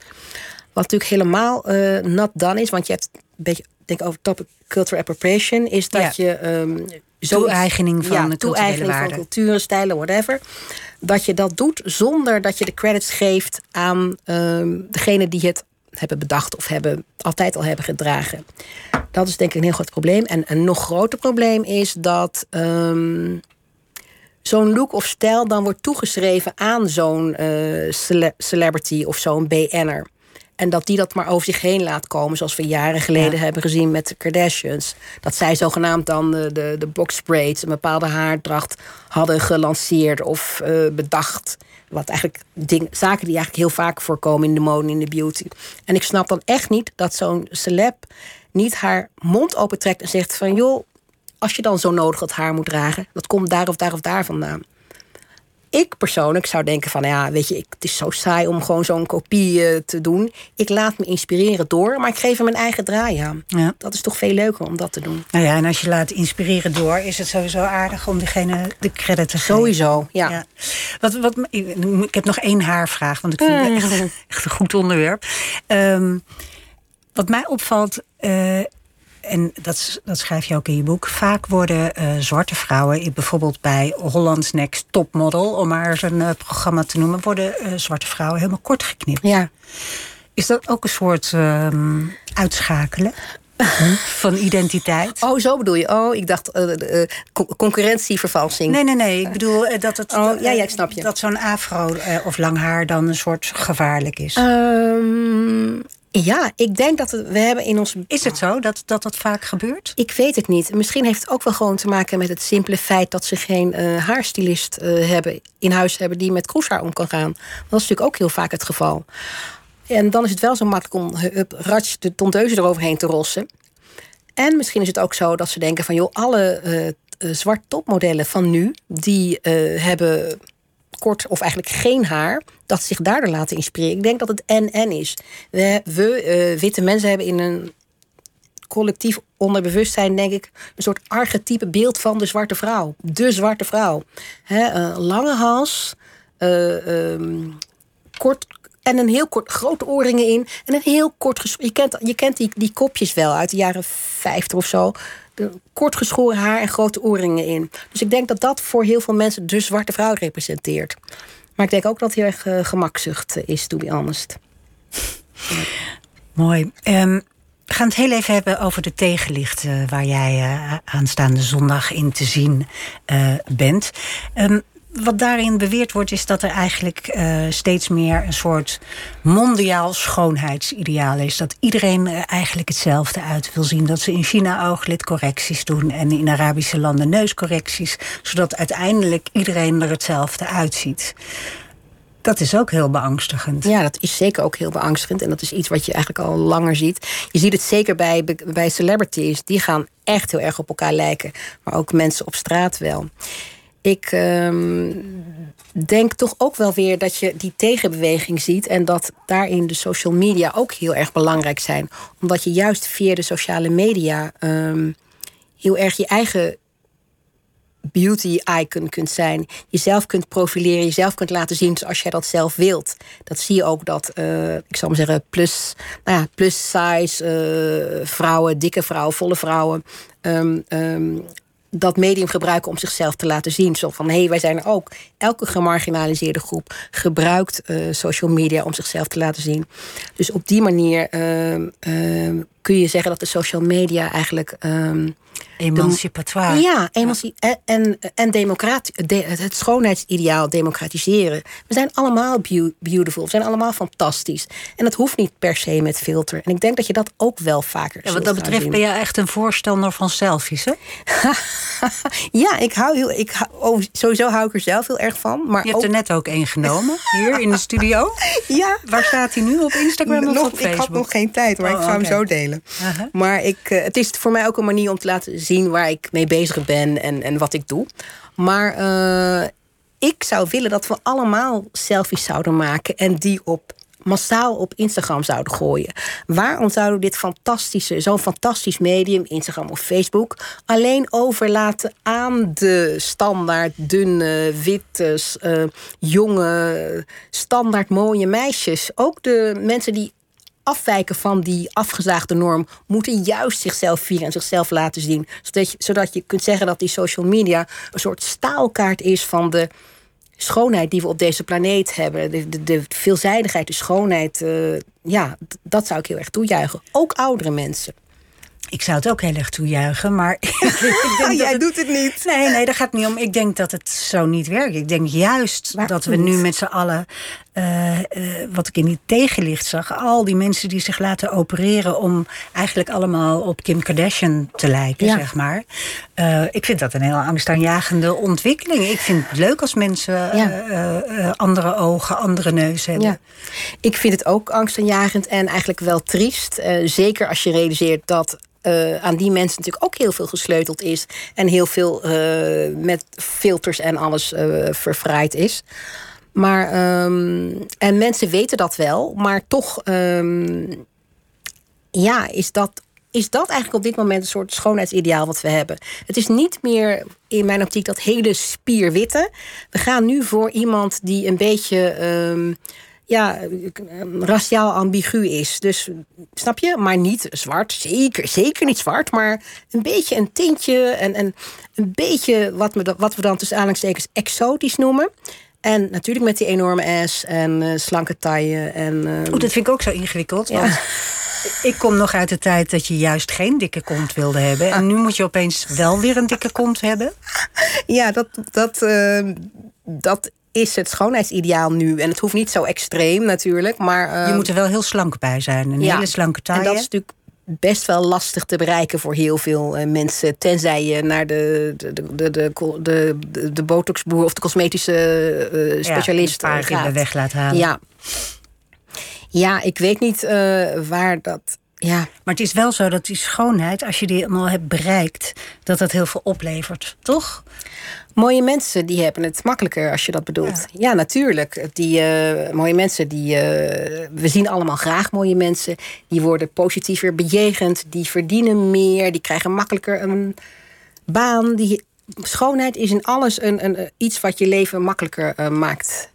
Wat natuurlijk helemaal eh not done is, want je hebt een beetje, denk ik over topic cultural appropriation, is dat Ja. je um, Toe-eigening van de culturele toe-eigening van culturen, stijlen, whatever. Dat je dat doet zonder dat je de credits geeft aan ehm degene die het hebben bedacht of hebben, altijd al hebben gedragen. Dat is denk ik een heel groot probleem. En een nog groter probleem is dat ehm, zo'n look of stijl dan wordt toegeschreven aan zo'n eh, cele- celebrity of zo'n BN'er. En dat die dat maar over zich heen laat komen, zoals we jaren geleden Ja. hebben gezien met de Kardashians. Dat zij zogenaamd dan de, de, de box braids, een bepaalde haardracht hadden gelanceerd of eh, bedacht. Wat eigenlijk ding, zaken die eigenlijk heel vaak voorkomen in de mode in de beauty. En ik snap dan echt niet dat zo'n celeb niet haar mond opentrekt en zegt van joh, als je dan zo nodig dat haar moet dragen, dat komt daar of daar of daar vandaan. Ik persoonlijk zou denken van ja, weet je, ik, het is zo saai om gewoon zo'n kopie eh, te doen. Ik laat me inspireren door, maar ik geef er mijn eigen draai aan. Ja. Dat is toch veel leuker om dat te doen. Nou ja, en als je laat inspireren door, is het sowieso aardig om degene de credit te geven. Sowieso, ja. Wat, wat, ik heb nog één haarvraag, want ik vind het echt, echt een goed onderwerp. Ehm, wat mij opvalt, eh, en dat, dat schrijf je ook in je boek... vaak worden eh, zwarte vrouwen, bijvoorbeeld bij Holland's Next Topmodel... om maar eens een eh, programma te noemen... worden eh, zwarte vrouwen helemaal kort geknipt. Ja. Is dat ook een soort ehm, uitschakelen van identiteit? Oh, zo bedoel je. Oh, ik dacht concurrentievervalsing. Nee, nee, nee. Ik bedoel dat het. Oh, ja, ja, ik snap je. Dat zo'n afro of lang haar dan een soort gevaarlijk is. Ehm, Ja, ik denk dat we hebben in ons. Is het zo dat, dat dat vaak gebeurt? Ik weet het niet. Misschien heeft het ook wel gewoon te maken met het simpele feit dat ze geen uh, haarstylist uh, hebben in huis hebben die met kroeshaar om kan gaan. Dat is natuurlijk ook heel vaak het geval. En dan is het wel zo makkelijk om hup, ratsch de tondeuze eroverheen te rossen. En misschien is het ook zo dat ze denken van joh, alle uh, zwart topmodellen van nu, die hebben kort of eigenlijk geen haar, dat zich daardoor laten inspireren. Ik denk dat het en-en is. We, we uh, witte mensen hebben in een collectief onderbewustzijn, denk ik, een soort archetype beeld van de zwarte vrouw. De zwarte vrouw. He, lange hals, uh, um, kort. En een heel kort, grote oorringen in. En een heel kort. Je kent, je kent die, die kopjes wel uit de jaren 50 of zo kort geschoren haar en grote oorringen in. Dus ik denk dat dat voor heel veel mensen de zwarte vrouw representeert. Maar ik denk ook dat het heel erg uh, gemakzucht is, to be honest. Mooi. Um, we gaan het heel even hebben over de tegenlichten waar jij aanstaande zondag in te zien bent. Um, wat daarin beweerd wordt, is dat er eigenlijk uh, steeds meer een soort mondiaal schoonheidsideaal is. Dat iedereen er eigenlijk hetzelfde uit wil zien. Dat ze in China ooglidcorrecties doen en in Arabische landen neuscorrecties. Zodat uiteindelijk iedereen er hetzelfde uitziet. Dat is ook heel beangstigend. Ja, dat is zeker ook heel beangstigend. En dat is iets wat je eigenlijk al langer ziet. Je ziet het zeker bij, bij celebrities. Die gaan echt heel erg op elkaar lijken. Maar ook mensen op straat wel ik um, denk toch ook wel weer dat je die tegenbeweging ziet. En dat daarin de social media ook heel erg belangrijk zijn. Omdat je juist via de sociale media um, heel erg je eigen beauty icon kunt zijn. Jezelf kunt profileren, jezelf kunt laten zien zoals jij dat zelf wilt. Dat zie je ook dat, uh, ik zal maar zeggen, plus, nou ja, plus size uh, vrouwen, dikke vrouwen, volle vrouwen. Um, dat medium gebruiken om zichzelf te laten zien. Zo van, hé, hey, wij zijn er ook. Elke gemarginaliseerde groep gebruikt uh, social media om zichzelf te laten zien. Dus op die manier uh, uh, kun je zeggen dat de social media eigenlijk... Emancipatoire. Ja, emanci en, en, en democrat, de, het schoonheidsideaal democratiseren. We zijn allemaal beautiful, we zijn allemaal fantastisch. En dat hoeft niet per se met filter. En ik denk dat je dat ook wel vaker ja, Wat dat betreft ben je echt een voorstander van selfies, hè? ja, ik hou heel, ik hou, oh, sowieso hou ik er zelf heel erg van. Maar je hebt er net ook één genomen, hier in de studio. ja. Waar staat hij nu? Op Instagram of nog, op Facebook? Ik had nog geen tijd, maar oh, ik ga okay. hem zo delen. Uh -huh. Maar ik, uh, het is voor mij ook een manier om te laten zien waar ik mee bezig ben en, en wat ik doe. Maar uh, ik zou willen dat we allemaal selfies zouden maken en die op massaal op Instagram zouden gooien. Waarom zouden we dit fantastische, zo'n fantastisch medium, Instagram of Facebook, alleen overlaten aan de standaard dunne, witte, uh, jonge, standaard mooie meisjes? Ook de mensen die afwijken van die afgezaagde norm, moeten juist zichzelf vieren en zichzelf laten zien. Zodat je, zodat je kunt zeggen dat die social media een soort staalkaart is van de schoonheid die we op deze planeet hebben. De, de, de veelzijdigheid, de schoonheid. Uh, ja, dat zou ik heel erg toejuichen. Ook oudere mensen. Ik zou het ook heel erg toejuichen, maar. ik denk Jij het, doet het niet. Nee, nee, daar gaat het niet om. Ik denk dat het zo niet werkt. Ik denk juist dat we nu met z'n allen. Uh, uh, wat ik in die tegenlicht zag. Al die mensen die zich laten opereren. om eigenlijk allemaal op Kim Kardashian te lijken, ja. zeg maar. Uh, ik vind dat een heel angstaanjagende ontwikkeling. Ik vind het leuk als mensen ja. andere ogen, andere neus hebben. Ja. Ik vind het ook angstaanjagend en eigenlijk wel triest. zeker als je realiseert dat uh, aan die mensen natuurlijk ook heel veel gesleuteld is. En heel veel uh, met filters en alles uh, verfraaid is. Maar, um, en mensen weten dat wel, maar toch um, ja, is dat, is dat eigenlijk op dit moment een soort schoonheidsideaal wat we hebben. Het is niet meer in mijn optiek dat hele spierwitte. We gaan nu voor iemand die een beetje. Um, ja, raciaal ambigu is. Dus snap je? Maar niet zwart. Zeker, zeker niet zwart. Maar een beetje een tintje. En, en een beetje wat we, wat we dan tussen aanhalingstekens exotisch noemen. En natuurlijk met die enorme ass en uh, slanke taille. En, uh, Oeh, dat vind ik ook zo ingewikkeld. Ja. Want ik kom nog uit de tijd dat je juist geen dikke kont wilde hebben. En nu moet je opeens wel weer een dikke kont hebben. Ja, dat, dat, uh, dat is het schoonheidsideaal nu? En het hoeft niet zo extreem natuurlijk, maar... Je uh, moet er wel heel slank bij zijn. Een hele slanke taille. En dat is natuurlijk best wel lastig te bereiken voor heel veel uh, mensen. Tenzij je naar de, de, de, de, de, de, de botoxboer of de cosmetische uh, specialist ja, gaat. de weg laat halen. Ja, ja ik weet niet uh, waar dat... Ja. Maar het is wel zo dat die schoonheid, als je die eenmaal hebt bereikt, dat dat heel veel oplevert, toch? Mooie mensen die hebben het makkelijker als je dat bedoelt. Ja, ja natuurlijk. Die uh, mooie mensen die. Uh, we zien allemaal graag mooie mensen. Die worden positiever bejegend. Die verdienen meer. Die krijgen makkelijker een baan. Die, schoonheid is in alles een, een, iets wat je leven makkelijker uh, maakt.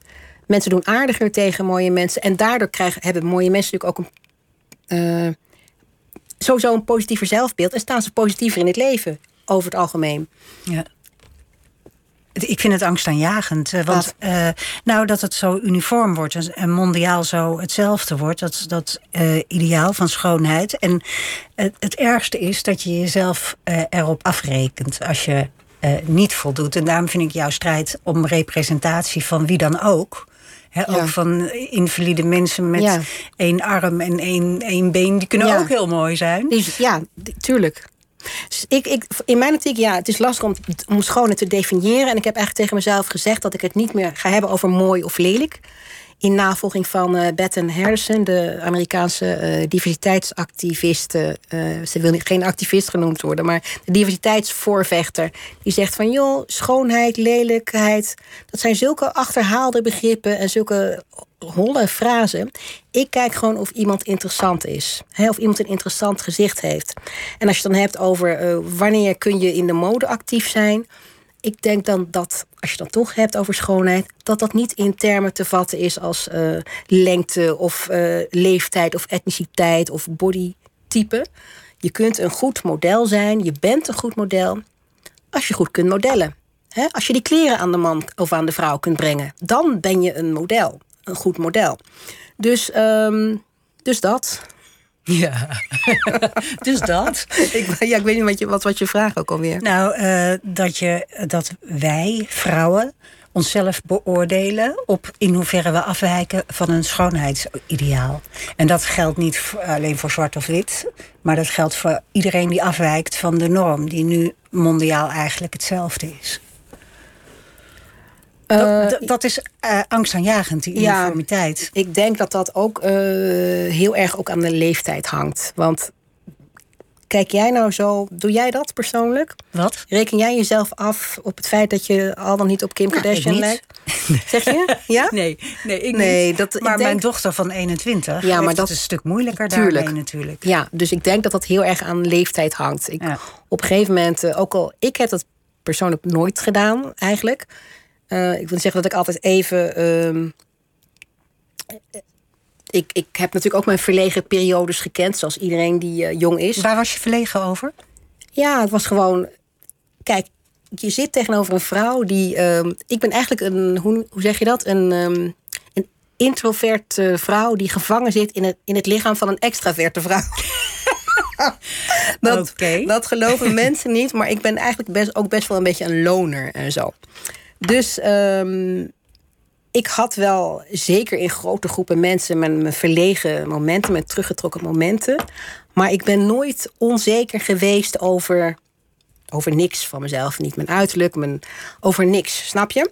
Mensen doen aardiger tegen mooie mensen. En daardoor krijgen, hebben mooie mensen natuurlijk ook een. Sowieso een positiever zelfbeeld. En staan ze positiever in het leven. Over het algemeen. Ja. Ik vind het angstaanjagend. Want uh, nou, dat het zo uniform wordt en mondiaal zo hetzelfde wordt, dat, dat uh, ideaal van schoonheid. En het, het ergste is dat je jezelf uh, erop afrekent als je niet voldoet. En daarom vind ik jouw strijd om representatie van wie dan ook. He, ja. Ook van invalide mensen met ja. één arm en één, één been, die kunnen ja. ook heel mooi zijn. Die, ja, tuurlijk. Dus ik, ik, in mijn optiek, ja, het is lastig om, om schoonheid te definiëren. En ik heb eigenlijk tegen mezelf gezegd dat ik het niet meer ga hebben over mooi of lelijk. In navolging van uh, Betten Harrison, de Amerikaanse uh, diversiteitsactiviste. Uh, ze wil geen activist genoemd worden, maar de diversiteitsvoorvechter. Die zegt van joh, schoonheid, lelijkheid. Dat zijn zulke achterhaalde begrippen en zulke holle frazen. Ik kijk gewoon of iemand interessant is. Hè, of iemand een interessant gezicht heeft. En als je het dan hebt over wanneer kun je in de mode actief zijn. Ik denk dan dat, als je dan toch hebt over schoonheid, dat dat niet in termen te vatten is als uh, lengte of uh, leeftijd of etniciteit of bodytype. Je kunt een goed model zijn, je bent een goed model, als je goed kunt modellen. Als je die kleren aan de man of aan de vrouw kunt brengen, dan ben je een model een goed model. Dus, um, dus dat. Ja, dus dat. ik, ja, ik weet niet wat je, wat, wat je vraag ook alweer. Nou, uh, dat, je, dat wij, vrouwen, onszelf beoordelen op in hoeverre we afwijken van een schoonheidsideaal. En dat geldt niet alleen voor zwart of wit, maar dat geldt voor iedereen die afwijkt van de norm, die nu mondiaal eigenlijk hetzelfde is. Uh, dat, dat, is uh, angstaanjagend, die uniformiteit. Ja, ik denk dat dat ook uh, heel erg ook aan de leeftijd hangt. Want kijk jij nou zo, doe jij dat persoonlijk? Wat? Reken jij jezelf af op het feit dat je al dan niet op Kim Nou, Kardashian lijkt? Zeg je? Ja? Nee, nee, ik nee niet. Dat, maar ik denk, mijn dochter van 21 ja, maar dat is een stuk moeilijker tuurlijk. daarmee natuurlijk. Ja, dus ik denk dat dat heel erg aan leeftijd hangt. Ik, ja. Op een gegeven moment, ook al ik heb dat persoonlijk nooit gedaan eigenlijk... Uh, ik wil zeggen dat ik altijd even. Uh, ik, ik heb natuurlijk ook mijn verlegen periodes gekend, zoals iedereen die uh, jong is. Waar was je verlegen over? Ja, het was gewoon. Kijk, je zit tegenover een vrouw die. ehm, ik ben eigenlijk een. Hoe, hoe zeg je dat? Een. Um, een introverte uh, vrouw die gevangen zit in het, in het lichaam van een extraverte vrouw. dat, okay. dat geloven mensen niet, maar ik ben eigenlijk best, ook best wel een beetje een loner en zo. Dus um, ik had wel zeker in grote groepen mensen mijn, mijn verlegen momenten, mijn teruggetrokken momenten. Maar ik ben nooit onzeker geweest over, over niks van mezelf. Niet mijn uiterlijk, mijn, over niks, snap je?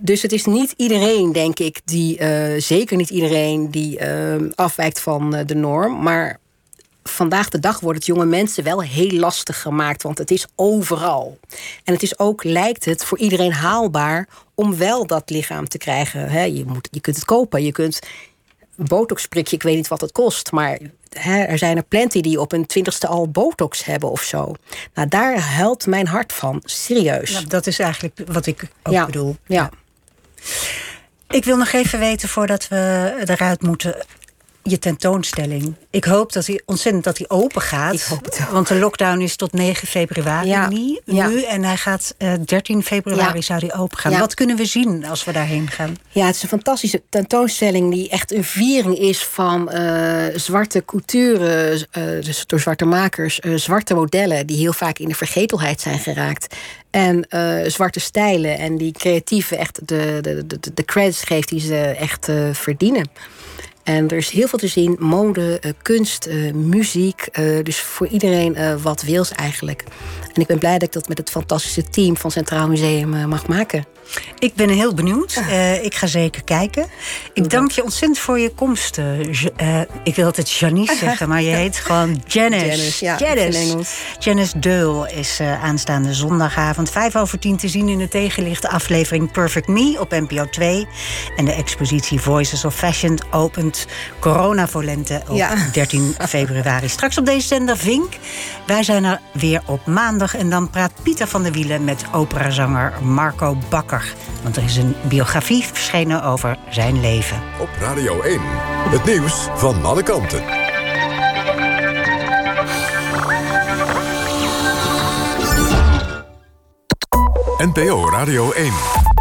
Dus het is niet iedereen, denk ik, die, uh, zeker niet iedereen die uh, afwijkt van uh, de norm. Maar vandaag de dag wordt het jonge mensen wel heel lastig gemaakt, want het is overal. En het is ook, lijkt het, voor iedereen haalbaar om wel dat lichaam te krijgen. He, je, moet, je kunt het kopen, je kunt botox prikken, ik weet niet wat het kost, maar he, er zijn er plenty die op een twintigste al botox hebben of zo. Nou, daar huilt mijn hart van, serieus. Dat is eigenlijk wat ik ook ja, bedoel. Ja. Ik wil nog even weten, voordat we eruit moeten je tentoonstelling. Ik hoop dat hij ontzettend dat hij open gaat. Ik hoop het ook. Want de lockdown is tot 9 februari Ja, nu, ja. En hij gaat eh, 13 februari Ja. zou hij open gaan. Ja. Wat kunnen we zien als we daarheen gaan? Ja, het is een fantastische tentoonstelling die echt een viering is van eh, zwarte couture, eh, dus door zwarte makers, zwarte modellen die heel vaak in de vergetelheid zijn geraakt. En zwarte stijlen en die creatieve echt de, de, de, de credits geeft die ze echt verdienen. En er is heel veel te zien: mode, eh, kunst, eh, muziek. eh, dus voor iedereen wat wils eigenlijk. En ik ben blij dat ik dat met het fantastische team van Centraal Museum mag maken. Ik ben heel benieuwd. Eh, ik ga zeker kijken. Ik dank je ontzettend voor je komst. eh, Je- eh, ik wil altijd Janice zeggen, maar je heet gewoon Janice. Janice, ja, vind Engels. Janice Deul is aanstaande zondagavond 5 over 10 te zien in de tegenlichte aflevering Perfect Me op NPO 2. En de expositie Voices of Fashion opent Corona voor Lente op Ja. 13 februari. Straks op deze zender Vink. Wij zijn er weer op maandag en dan praat Pieter van der Wielen met operazanger Marco Bakker. Want er is een biografie verschenen over zijn leven. Op Radio 1. Het nieuws van alle kanten. NPO Radio 1.